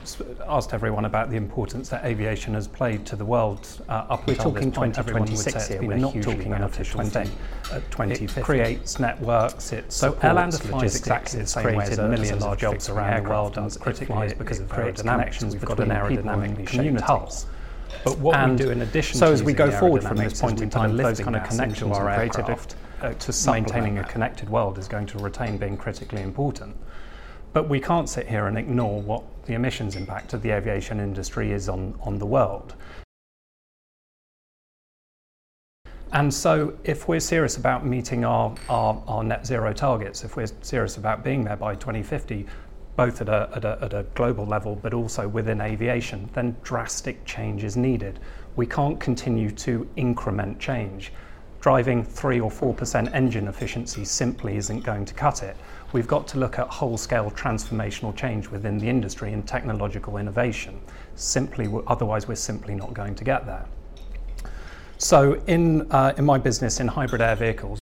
asked everyone about the importance that aviation has played to the world uh, up We're until talking this point, everyone would say 2026 it's here. been We're a not hugely talking about beneficial 20, thing. uh, It creates networks. It so Airlander flies logistics, exactly the it's same way as created a millions of jobs around the world. and It Critically, it because of creates connections We've got an aerodynamically shaped hulls. But what And we do in addition so to as we go forward from this point in time, those kind of connections our created uh, to maintaining a connected world is going to retain being critically important. But we can't sit here and ignore what the emissions impact of the aviation industry is on, on the world. And so, if we're serious about meeting our, our, our net zero targets, if we're serious about being there by 2050, both at a, at, a, at a global level but also within aviation, then drastic change is needed. We can't continue to increment change. Driving 3 or 4% engine efficiency simply isn't going to cut it. We've got to look at whole scale transformational change within the industry and technological innovation. Simply, otherwise, we're simply not going to get there. So, in, uh, in my business in hybrid air vehicles,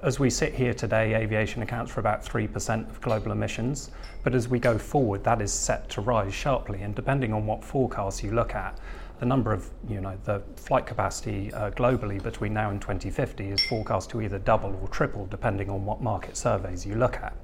As we sit here today, aviation accounts for about 3% of global emissions, but as we go forward, that is set to rise sharply. And depending on what forecasts you look at, the number of, you know, the flight capacity uh, globally between now and 2050 is forecast to either double or triple, depending on what market surveys you look at.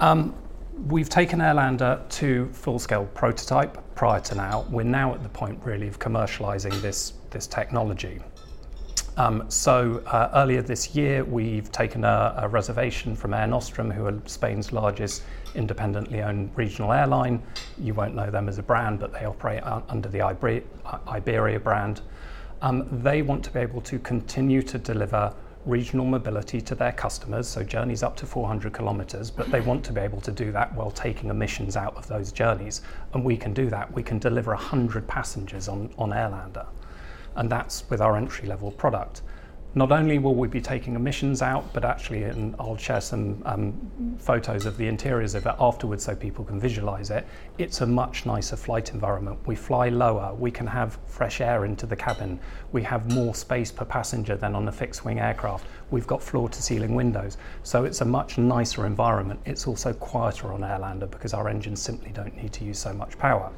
Um, we've taken Airlander to full-scale prototype prior to now. We're now at the point really of commercializing this, this technology. Um, so uh, earlier this year, we've taken a, a, reservation from Air Nostrum, who are Spain's largest independently owned regional airline. You won't know them as a brand, but they operate under the Iberia brand. Um, they want to be able to continue to deliver regional mobility to their customers, so journeys up to 400 kilometres, but they want to be able to do that while taking emissions out of those journeys. And we can do that. We can deliver 100 passengers on, on Airlander, and that's with our entry level product. Not only will we be taking emissions out, but actually, and I'll share some um, photos of the interiors of it afterwards so people can visualize it. It's a much nicer flight environment. We fly lower, we can have fresh air into the cabin, we have more space per passenger than on a fixed wing aircraft. We've got floor to ceiling windows, so it's a much nicer environment. It's also quieter on Airlander because our engines simply don't need to use so much power.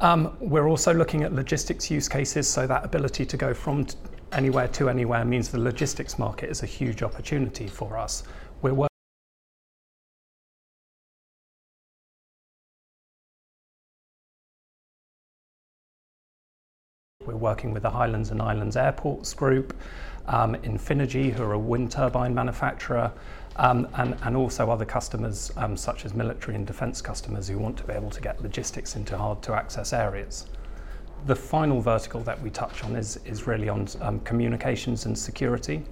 Um, we're also looking at logistics use cases, so that ability to go from anywhere to anywhere means the logistics market is a huge opportunity for us. We're We're working with the Highlands and Islands Airports Group, um, Infinergy, who are a wind turbine manufacturer, um, and, and also other customers um, such as military and defence customers who want to be able to get logistics into hard to access areas. The final vertical that we touch on is, is really on um, communications and security.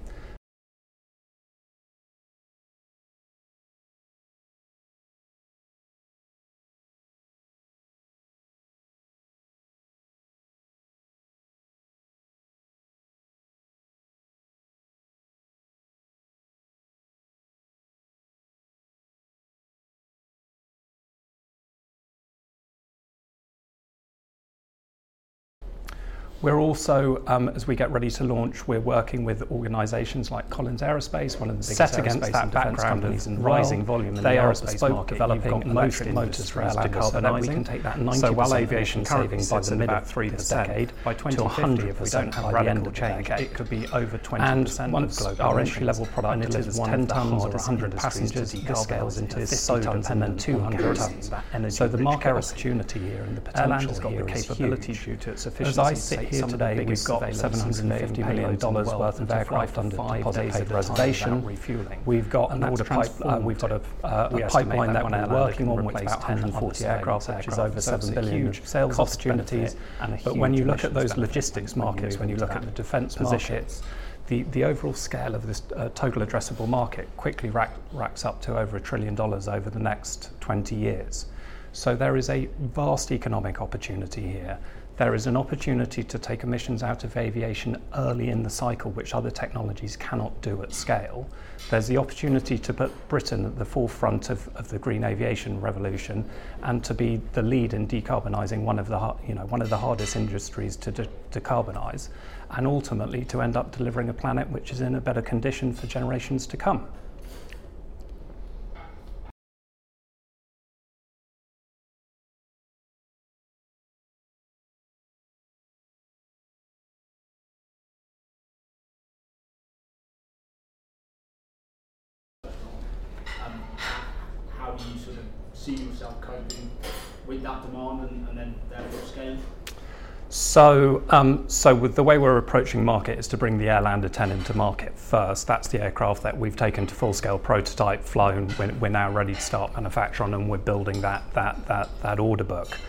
We're also, um, as we get ready to launch, we're working with organisations like Collins Aerospace, one of the biggest set against that background companies in rising volume in they the aerospace market. Developing electric motors for decarbonising. We can take that 90% so while aviation savings by the mid of three decade, by 2050, if we don't have radical change, it could be over 20% and once of global our entry level product delivers 10 tons or 100 passengers, this scales into 50 tons and then 200 tons. So the market opportunity here and the potential here is huge. As I sit here today, we've got $750 million worth of aircraft under deposit paid reservation. We've got an order pipe, uh, we've got a, uh, a pipeline that we're working on, which is about 140 aircraft, which is over 7 billion huge sales opportunities. But when you look at those logistics markets, when you look at the defence markets, the, the overall scale of this uh, total addressable market quickly rack, racks up to over a trillion dollars over the next 20 years. So there is a vast economic opportunity here there is an opportunity to take emissions out of aviation early in the cycle, which other technologies cannot do at scale. There's the opportunity to put Britain at the forefront of, of the green aviation revolution and to be the lead in decarbonising one of the, you know, one of the hardest industries to de- decarbonise, and ultimately to end up delivering a planet which is in a better condition for generations to come. So, um, so with the way we're approaching market is to bring the Airlander 10 into market first. That's the aircraft that we've taken to full-scale prototype, flown. We're, we're now ready to start manufacturing, on, and we're building that that that that order book.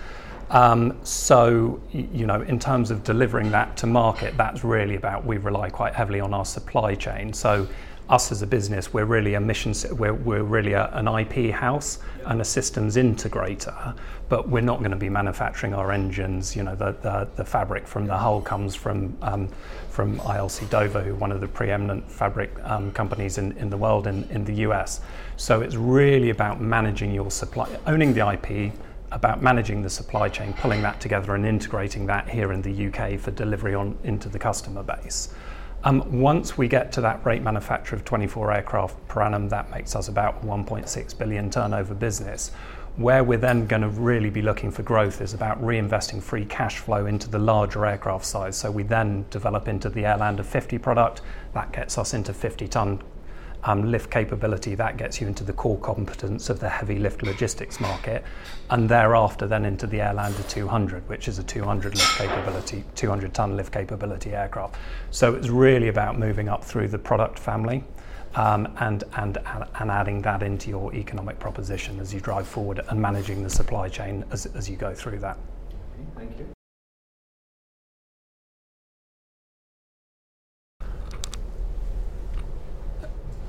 Um, so, you know, in terms of delivering that to market, that's really about we rely quite heavily on our supply chain. So us as a business, we're really a mission, we're, we're really a, an IP house and a systems integrator, but we're not going to be manufacturing our engines. You know, the, the, the fabric from the hull comes from, um, from ILC Dover, who one of the preeminent fabric um, companies in, in the world in, in the US. So it's really about managing your supply, owning the IP, about managing the supply chain, pulling that together and integrating that here in the UK for delivery on into the customer base. Um, once we get to that rate manufacture of 24 aircraft per annum, that makes us about 1.6 billion turnover business. Where we're then going to really be looking for growth is about reinvesting free cash flow into the larger aircraft size. So we then develop into the Airlander 50 product. That gets us into 50 ton um, lift capability, that gets you into the core competence of the heavy lift logistics market, and thereafter then into the Airlander 200, which is a 200 lift capability, 200 ton lift capability aircraft. So it's really about moving up through the product family. Um, and, and, and adding that into your economic proposition as you drive forward and managing the supply chain as, as you go through that. Thank you.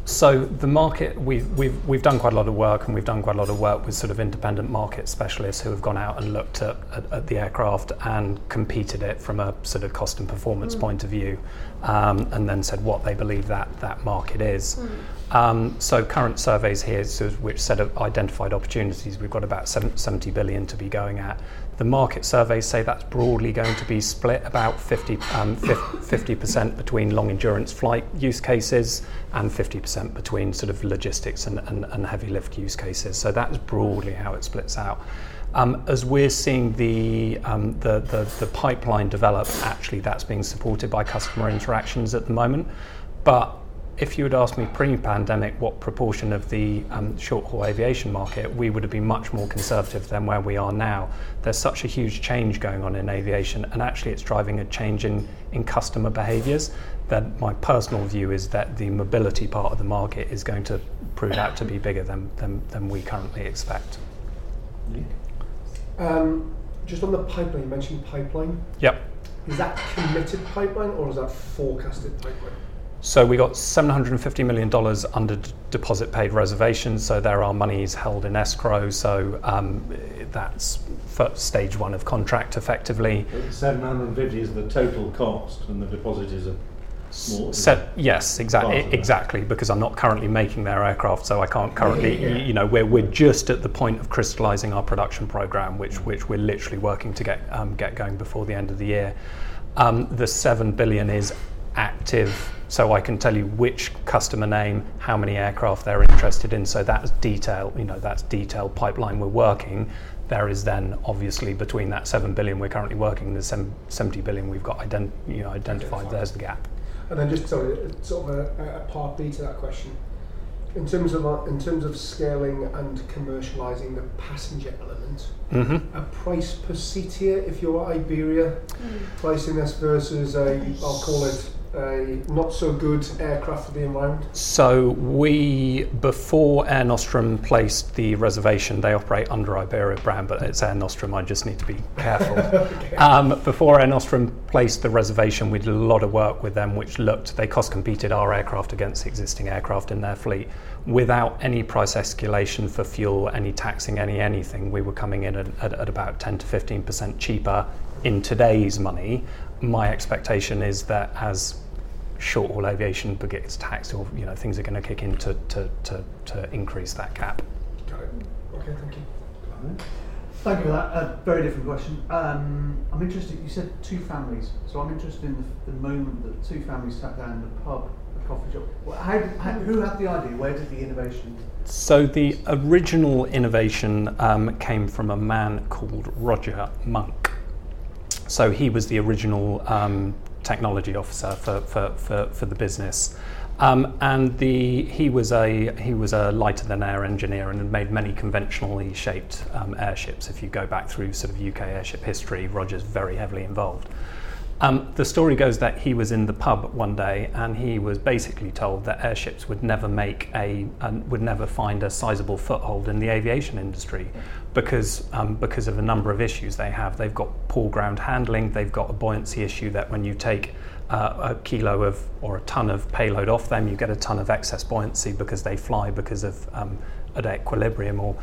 So the market, we've, we've, we've done quite a lot of work and we've done quite a lot of work with sort of independent market specialists who have gone out and looked at, at, at the aircraft and competed it from a sort of cost and performance mm. point of view um, and then said what they believe that, that market is. Mm. Um, so current surveys here, so which set of identified opportunities, we've got about 70 billion to be going at. The market surveys say that's broadly going to be split about 50, um, 50% between long endurance flight use cases and 50% between sort of logistics and, and, and heavy lift use cases. So that's broadly how it splits out. Um, as we're seeing the, um, the, the, the pipeline develop, actually that's being supported by customer interactions at the moment. But if you had asked me pre-pandemic what proportion of the um, short-haul aviation market, we would have been much more conservative than where we are now. There's such a huge change going on in aviation, and actually it's driving a change in, in customer behaviours. That my personal view is that the mobility part of the market is going to prove out to be bigger than, than, than we currently expect. Um, just on the pipeline, you mentioned pipeline. Yep. Is that committed pipeline or is that forecasted pipeline? So we got $750 million under d- deposit paid reservations. So there are monies held in escrow. So um, that's stage one of contract effectively. 750 is the total cost and the deposit is a small. Set, yes, exactly, exactly. Because I'm not currently making their aircraft, so I can't currently. Yeah, yeah. You know, we're, we're just at the point of crystallising our production program, which which we're literally working to get um, get going before the end of the year. Um, the seven billion is active, so I can tell you which customer name, how many aircraft they're interested in. So that's detail. You know, that's detailed pipeline we're working. There is then obviously between that seven billion we're currently working, and the sem- seventy billion we've got ident- you know, identified. There's the gap. And then just sorry, sort of a, a part B to that question. In terms of uh, in terms of scaling and commercialising the passenger element, Mhm. a price per seat here if you're Iberia, pricing this versus a I'll call it a not so good aircraft for the environment. So we, before Air Nostrum placed the reservation, they operate under Iberia brand, but it's Air Nostrum. I just need to be careful. (laughs) um, before Air Nostrum placed the reservation, we did a lot of work with them, which looked they cost competed our aircraft against existing aircraft in their fleet without any price escalation for fuel, any taxing, any anything. We were coming in at, at, at about 10 to 15 percent cheaper in today's money. My expectation is that as short haul aviation gets taxed or you know things are going to kick in to, to, to, to increase that cap. Got it. Okay, thank you. Thank you for that. A very different question. Um, I'm interested, you said two families, so I'm interested in the, the moment that two families sat down in a pub, a coffee shop. Well, how, how, who had the idea? Where did the innovation? So the original innovation um, came from a man called Roger Munk. So he was the original um, technology officer for, for, for, for the business. Um, and the, he, was a, he was a lighter than air engineer and had made many conventionally shaped um, airships. If you go back through sort of UK airship history, Roger's very heavily involved. Um, the story goes that he was in the pub one day and he was basically told that airships would never make a, um, would never find a sizable foothold in the aviation industry because, um, because of a number of issues they have. They've got poor ground handling, they've got a buoyancy issue that when you take uh, a kilo of or a ton of payload off them, you get a ton of excess buoyancy because they fly because of um, at equilibrium or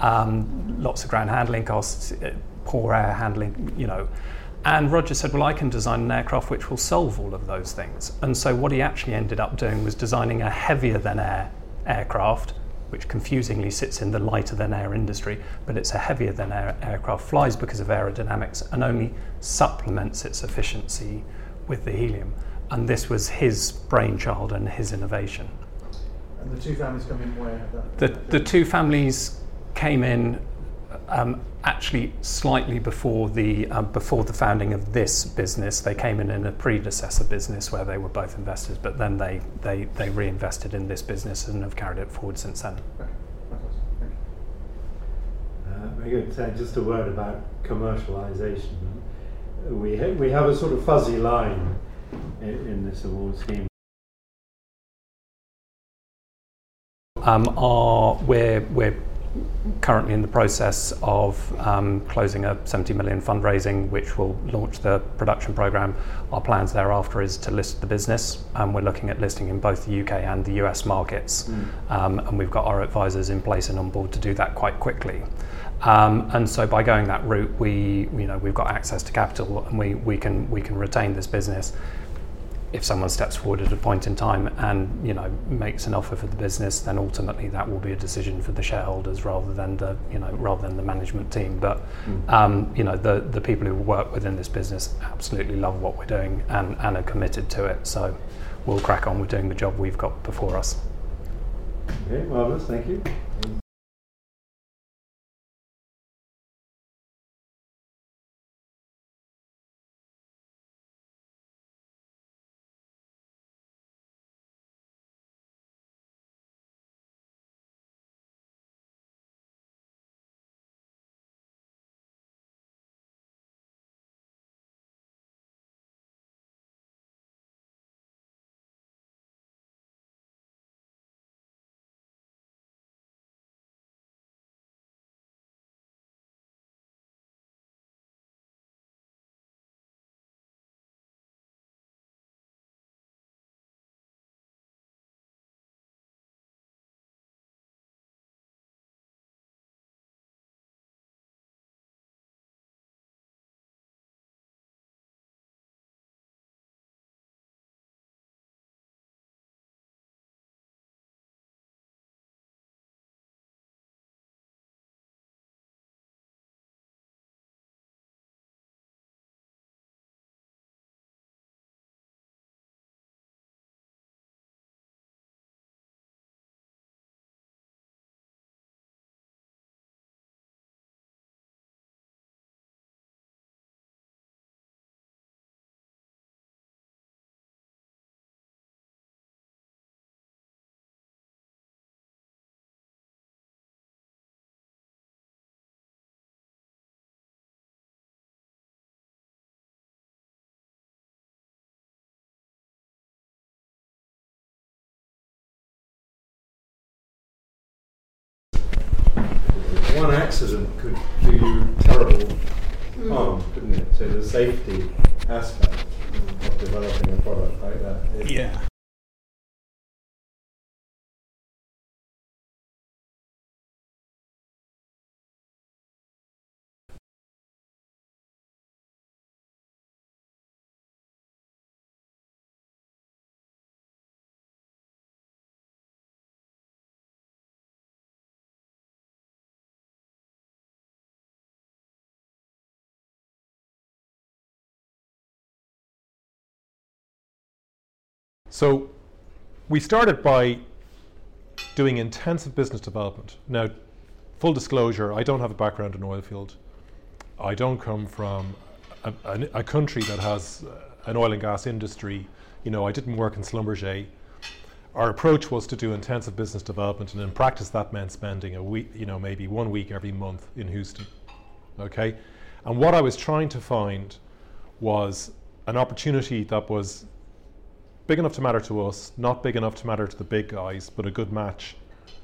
um, lots of ground handling costs, uh, poor air handling, you know. And Roger said, Well, I can design an aircraft which will solve all of those things. And so, what he actually ended up doing was designing a heavier than air aircraft, which confusingly sits in the lighter than air industry, but it's a heavier than air aircraft, flies because of aerodynamics, and only supplements its efficiency with the helium. And this was his brainchild and his innovation. And the two families come in where? The, the two families came in um, actually slightly before the uh, before the founding of this business. They came in in a predecessor business where they were both investors, but then they they, they reinvested in this business and have carried it forward since then. Uh, very good. So just a word about commercialisation. We ha- we have a sort of fuzzy line in, in this award scheme. Um, are we're we're currently in the process of um, closing a 70 million fundraising, which will launch the production program. Our plans thereafter is to list the business, and we're looking at listing in both the UK and the US markets. Mm. Um, and we've got our advisors in place and on board to do that quite quickly. Um, and so by going that route, we you know we've got access to capital, and we we can we can retain this business if someone steps forward at a point in time and you know makes an offer for the business, then ultimately that will be a decision for the shareholders rather than the you know rather than the management team. But Mm. um, you know the the people who work within this business absolutely love what we're doing and, and are committed to it. So we'll crack on with doing the job we've got before us. Okay, marvelous. Thank you. One accident could do you terrible mm. harm, couldn't it? So the safety aspect of developing a product like that. is- Yeah. So we started by doing intensive business development. Now, full disclosure, I don't have a background in oil field. I don't come from a, a, a country that has uh, an oil and gas industry. You know, I didn't work in Schlumberger. Our approach was to do intensive business development, and in practice, that meant spending a week, you know, maybe one week every month in Houston. Okay, and what I was trying to find was an opportunity that was big enough to matter to us, not big enough to matter to the big guys, but a good match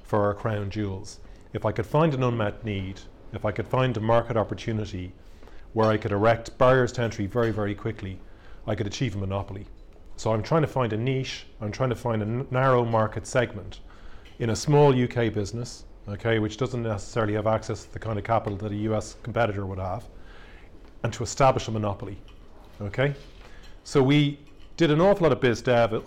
for our crown jewels. If I could find an unmet need, if I could find a market opportunity where I could erect barriers to entry very, very quickly, I could achieve a monopoly. So I'm trying to find a niche, I'm trying to find a n- narrow market segment in a small UK business, okay, which doesn't necessarily have access to the kind of capital that a US competitor would have, and to establish a monopoly, okay? So we did an awful lot of biz dev.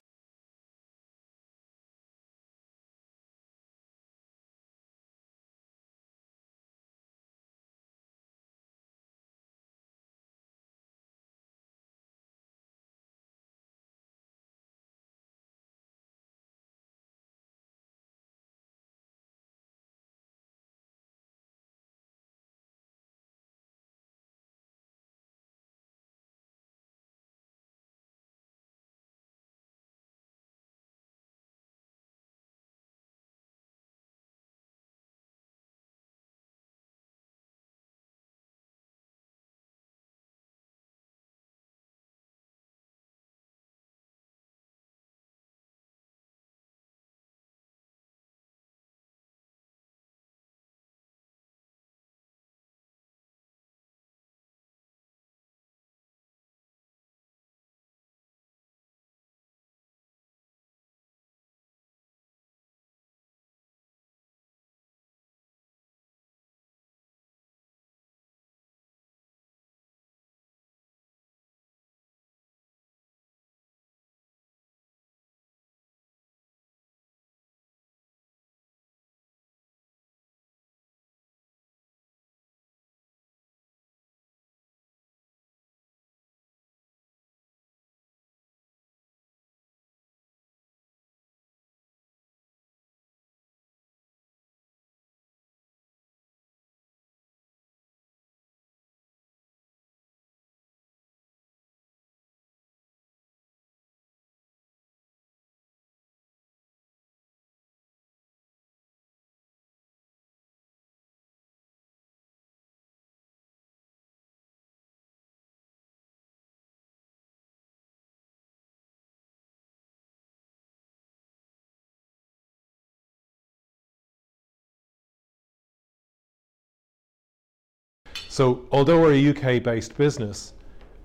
So, although we're a UK based business,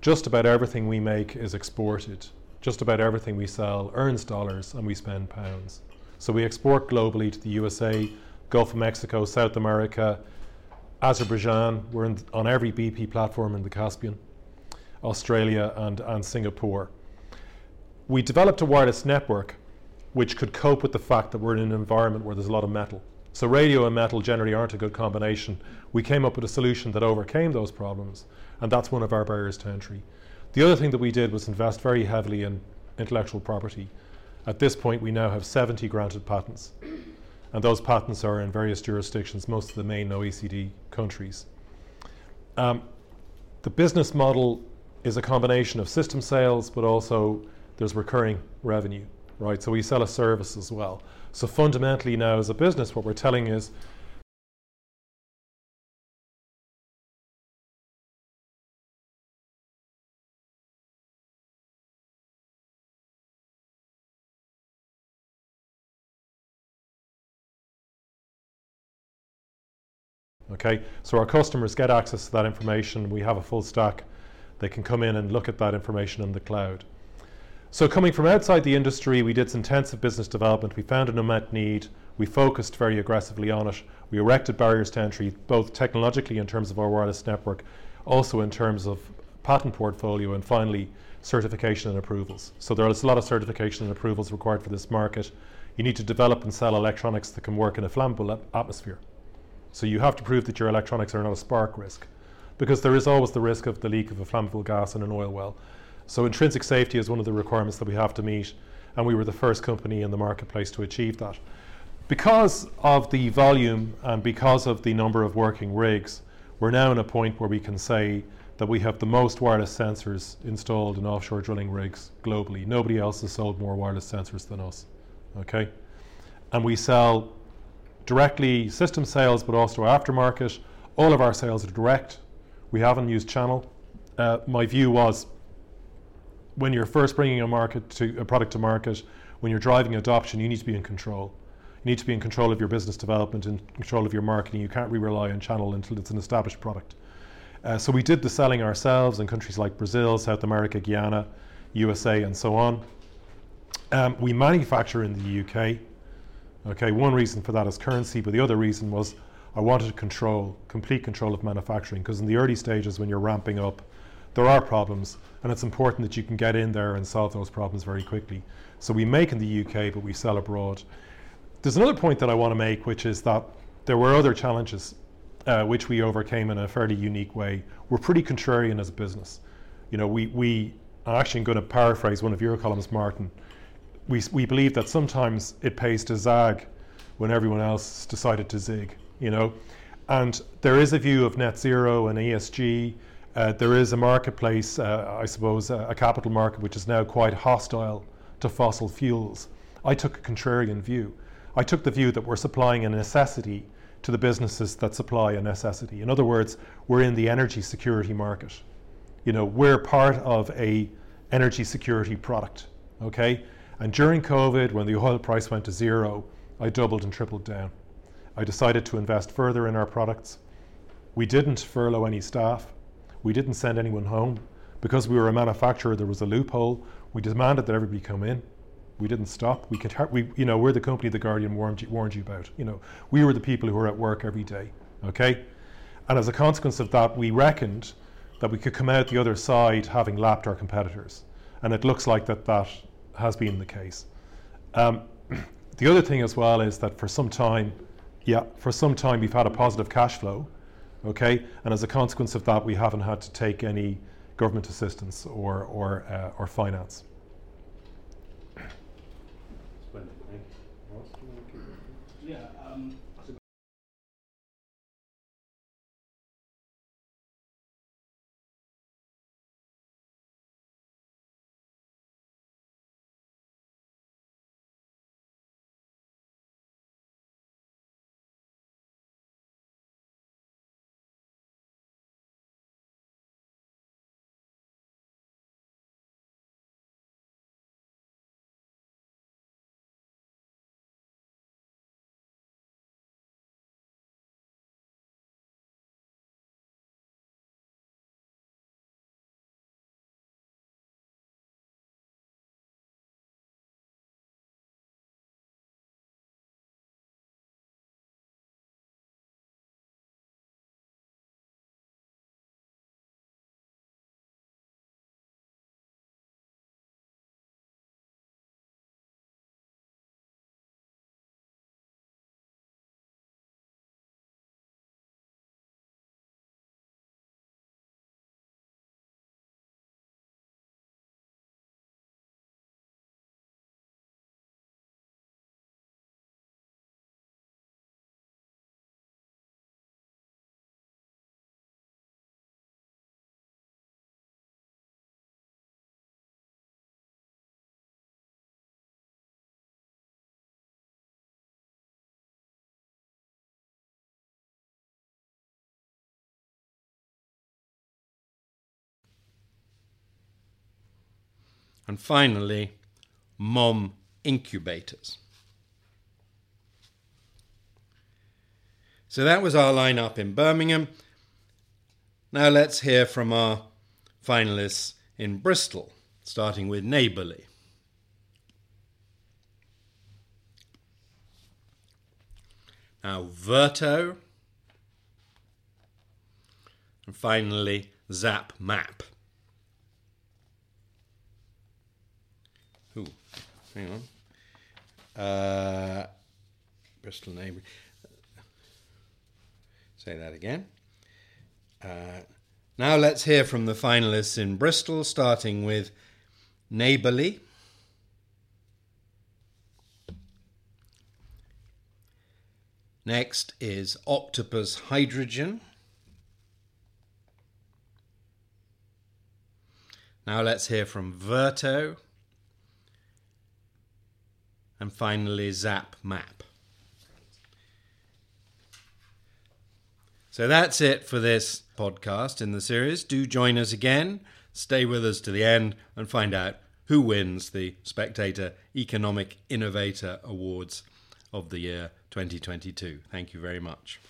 just about everything we make is exported. Just about everything we sell earns dollars and we spend pounds. So, we export globally to the USA, Gulf of Mexico, South America, Azerbaijan. We're on every BP platform in the Caspian, Australia, and, and Singapore. We developed a wireless network which could cope with the fact that we're in an environment where there's a lot of metal. So radio and metal generally aren't a good combination. We came up with a solution that overcame those problems, and that's one of our barriers to entry. The other thing that we did was invest very heavily in intellectual property. At this point, we now have 70 granted patents, and those patents are in various jurisdictions, most of the main OECD countries. Um, the business model is a combination of system sales, but also there's recurring revenue, right? So we sell a service as well. So fundamentally now as a business, what we're telling is Okay, so our customers get access to that information. We have a full stack. They can come in and look at that information in the cloud. So, coming from outside the industry, we did some intensive business development. We found an unmet need. We focused very aggressively on it. We erected barriers to entry, both technologically in terms of our wireless network, also in terms of patent portfolio, and finally, certification and approvals. So, there is a lot of certification and approvals required for this market. You need to develop and sell electronics that can work in a flammable atmosphere. So, you have to prove that your electronics are not a spark risk, because there is always the risk of the leak of a flammable gas in an oil well. So intrinsic safety is one of the requirements that we have to meet, and we were the first company in the marketplace to achieve that. Because of the volume and because of the number of working rigs, we're now in a point where we can say that we have the most wireless sensors installed in offshore drilling rigs globally. Nobody else has sold more wireless sensors than us. Okay? And we sell directly system sales, but also aftermarket. All of our sales are direct. We haven't used channel. Uh, my view was when you're first bringing a market to a product to market, when you're driving adoption, you need to be in control. You need to be in control of your business development and control of your marketing. You can't rely on channel until it's an established product. Uh, so we did the selling ourselves in countries like Brazil, South America, Guyana, USA, and so on. Um, we manufacture in the UK. Okay, one reason for that is currency, but the other reason was I wanted control, complete control of manufacturing, because in the early stages when you're ramping up, there are problems, and it's important that you can get in there and solve those problems very quickly. So we make in the UK, but we sell abroad. There's another point that I want to make, which is that there were other challenges uh, which we overcame in a fairly unique way. We're pretty contrarian as a business. You know, we, we I'm actually going to paraphrase one of your columns, Martin. We, we believe that sometimes it pays to zag when everyone else decided to zig, you know. And there is a view of net zero and ESG uh, there is a marketplace, uh, I suppose, uh, a capital market, which is now quite hostile to fossil fuels. I took a contrarian view. I took the view that we're supplying a necessity to the businesses that supply a necessity. In other words, we're in the energy security market. You know, we're part of a energy security product. Okay, and during COVID, when the oil price went to zero, I doubled and tripled down. I decided to invest further in our products. We didn't furlough any staff. We didn't send anyone home. Because we were a manufacturer, there was a loophole. We demanded that everybody come in. We didn't stop. We could, we, you know, we're the company the Guardian warned you, warned you about. You know, we were the people who were at work every day. Okay, and as a consequence of that, we reckoned that we could come out the other side having lapped our competitors, and it looks like that that has been the case. Um, (clears throat) the other thing as well is that for some time, yeah, for some time we've had a positive cash flow, okay? And as a consequence of that, we haven't had to take any government assistance or, or, uh, or finance. And finally, MoM incubators. So that was our lineup in Birmingham. Now let's hear from our finalists in Bristol, starting with Neighbourly. Now Verto, and finally Zap Map. Hang on. Uh, Bristol Neighbourly. Say that again. Uh, now let's hear from the finalists in Bristol, starting with Neighbourly. Next is Octopus Hydrogen. Now let's hear from Verto. And finally, Zap Map. So that's it for this podcast in the series. Do join us again. Stay with us to the end and find out who wins the Spectator Economic Innovator Awards of the year 2022. Thank you very much.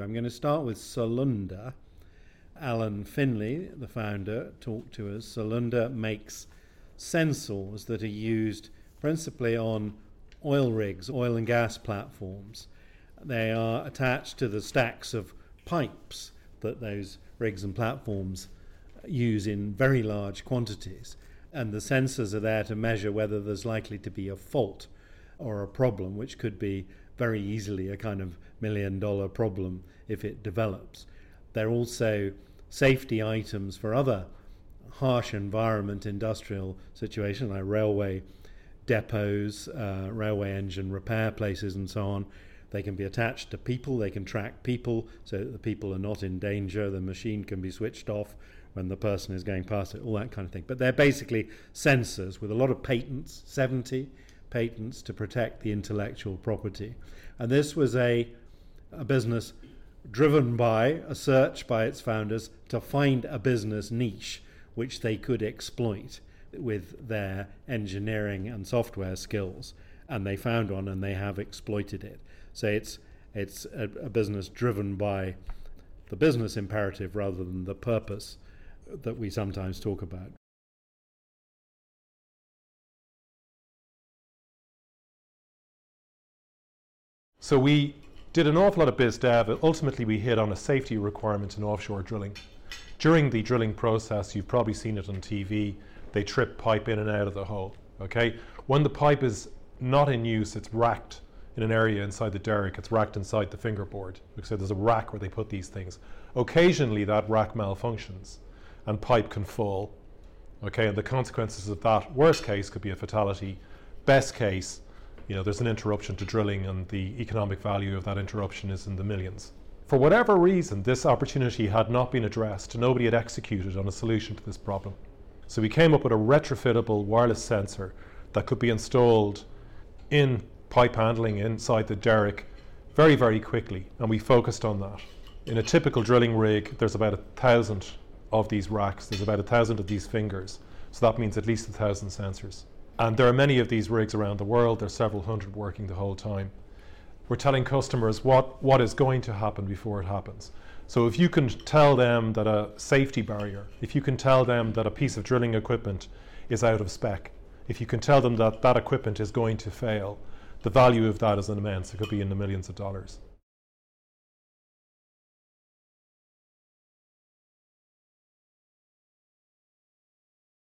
I'm going to start with Salunda. Alan Finley, the founder, talked to us. Salunda makes sensors that are used principally on oil rigs, oil and gas platforms. They are attached to the stacks of pipes that those rigs and platforms use in very large quantities. And the sensors are there to measure whether there's likely to be a fault or a problem, which could be very easily a kind of million dollar problem if it develops. They're also safety items for other harsh environment industrial situations like railway depots, uh, railway engine repair places, and so on. They can be attached to people, they can track people so that the people are not in danger, the machine can be switched off when the person is going past it, all that kind of thing. But they're basically sensors with a lot of patents, 70 patents to protect the intellectual property. And this was a, a business driven by a search by its founders to find a business niche which they could exploit with their engineering and software skills. And they found one and they have exploited it. So it's It's a, a business driven by the business imperative rather than the purpose that we sometimes talk about. So we did an awful lot of biz dev. Ultimately, we hit on a safety requirement in offshore drilling. During the drilling process, you've probably seen it on TV, they trip pipe in and out of the hole. Okay? When the pipe is not in use, it's racked in an area inside the derrick, it's racked inside the fingerboard. So there's a rack where they put these things. Occasionally, that rack malfunctions and pipe can fall. Okay, and the consequences of that, worst case, could be a fatality. Best case, you know, there's an interruption to drilling, and the economic value of that interruption is in the millions. For whatever reason, this opportunity had not been addressed. Nobody had executed on a solution to this problem. So we came up with a retrofittable wireless sensor that could be installed in pipe handling inside the derrick very, very quickly, and we focused on that. In a typical drilling rig, there's about a thousand of these racks, there's about a thousand of these fingers, so that means at least a thousand sensors. And there are many of these rigs around the world, there's several hundred working the whole time. We're telling customers what, what is going to happen before it happens. So if you can tell them that a safety barrier, if you can tell them that a piece of drilling equipment is out of spec, if you can tell them that that equipment is going to fail, the value of that is immense. It could be in the millions of dollars.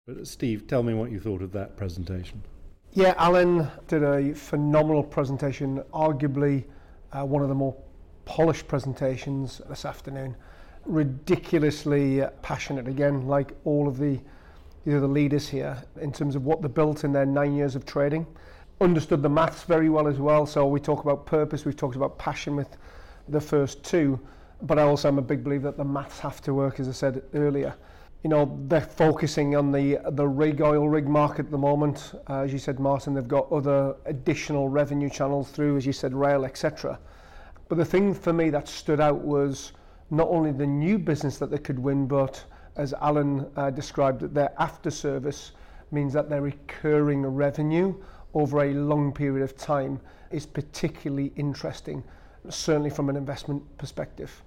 But Steve, tell me what you thought of that presentation. Yeah, Alan did a phenomenal presentation, arguably uh, one of the more polished presentations this afternoon. Ridiculously passionate again, like all of the you know, the leaders here in terms of what they built in their nine years of trading. Understood the maths very well as well. So we talk about purpose, we've talked about passion with the first two, but I also am a big believer that the maths have to work, as I said earlier. You know, they're focusing on the the rig oil rig market at the moment. Uh, as you said, Martin, they've got other additional revenue channels through, as you said, rail, etc. But the thing for me that stood out was not only the new business that they could win, but as Alan uh, described it, their after service means that their recurring revenue over a long period of time is particularly interesting, certainly from an investment perspective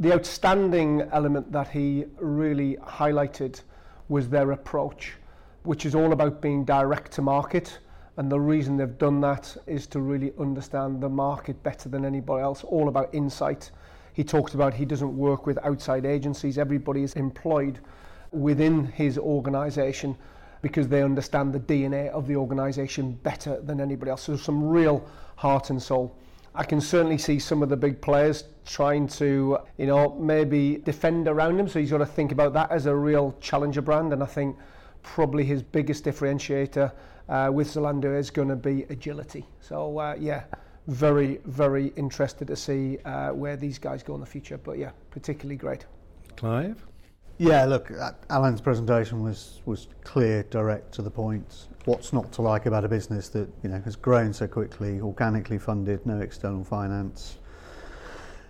the outstanding element that he really highlighted was their approach, which is all about being direct to market. And the reason they've done that is to really understand the market better than anybody else, all about insight. He talked about he doesn't work with outside agencies, everybody is employed within his organization because they understand the DNA of the organization better than anybody else. So, some real heart and soul. I can certainly see some of the big players trying to, you know, maybe defend around him. So he's got to think about that as a real challenger brand. And I think probably his biggest differentiator uh, with Salunda is going to be agility. So uh, yeah, very very interested to see uh, where these guys go in the future. But yeah, particularly great. Clive. Yeah, look, Alan's presentation was was clear, direct to the point. What's not to like about a business that you know has grown so quickly, organically funded, no external finance,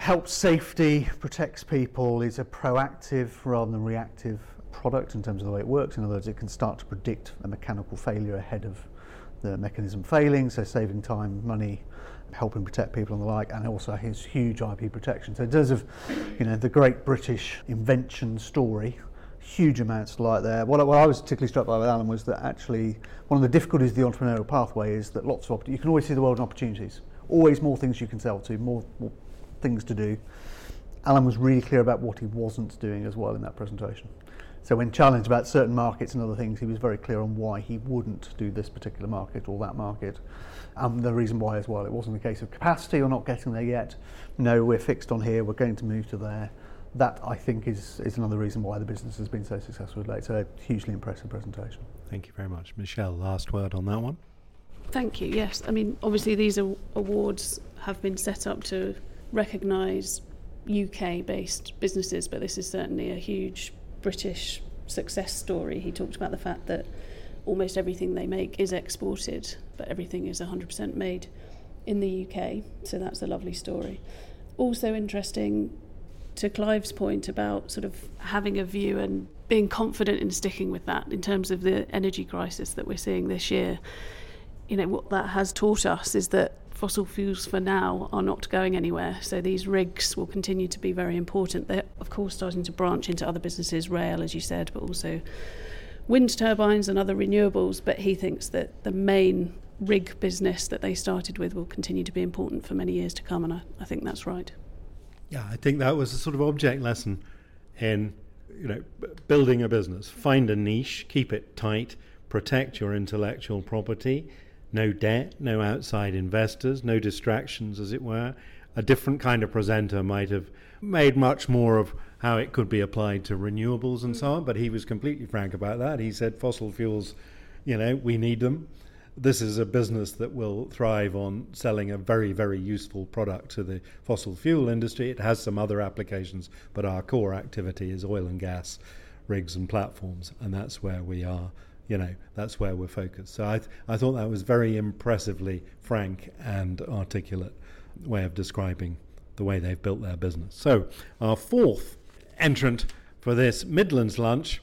helps safety, protects people, is a proactive rather than reactive product in terms of the way it works. In other words, it can start to predict a mechanical failure ahead of the mechanism failing, so saving time, money, helping protect people and the like, and also his huge IP protection. So in terms of, you know, the great British invention story, huge amounts to like there. What, what I was particularly struck by with Alan was that actually one of the difficulties of the entrepreneurial pathway is that lots of you can always see the world in opportunities. Always more things you can sell to, more, more things to do. Alan was really clear about what he wasn't doing as well in that presentation. So when challenged about certain markets and other things, he was very clear on why he wouldn't do this particular market or that market. And the reason why as well, it wasn't a case of capacity or not getting there yet. No, we're fixed on here, we're going to move to there. That, I think, is, is another reason why the business has been so successful late. So a hugely impressive presentation. Thank you very much. Michelle, last word on that one. Thank you. Yes, I mean, obviously these awards have been set up to recognise UK based businesses, but this is certainly a huge British success story. He talked about the fact that almost everything they make is exported, but everything is 100% made in the UK. So that's a lovely story. Also interesting to Clive's point about sort of having a view and being confident in sticking with that in terms of the energy crisis that we're seeing this year. You know, what that has taught us is that fossil fuels for now are not going anywhere. So these rigs will continue to be very important. They're, of course, starting to branch into other businesses, rail, as you said, but also wind turbines and other renewables. But he thinks that the main rig business that they started with will continue to be important for many years to come. And I, I think that's right. Yeah, I think that was a sort of object lesson in you know building a business. Find a niche, keep it tight, protect your intellectual property. No debt, no outside investors, no distractions, as it were. A different kind of presenter might have made much more of how it could be applied to renewables and so on, but he was completely frank about that. He said fossil fuels, you know, we need them this is a business that will thrive on selling a very, very useful product to the fossil fuel industry. It has some other applications, but our core activity is oil and gas rigs and platforms, and that's where we are. You know, that's where we're focused. So I, th- I thought that was very impressively frank and articulate way of describing the way they've built their business. So our fourth entrant for this Midlands lunch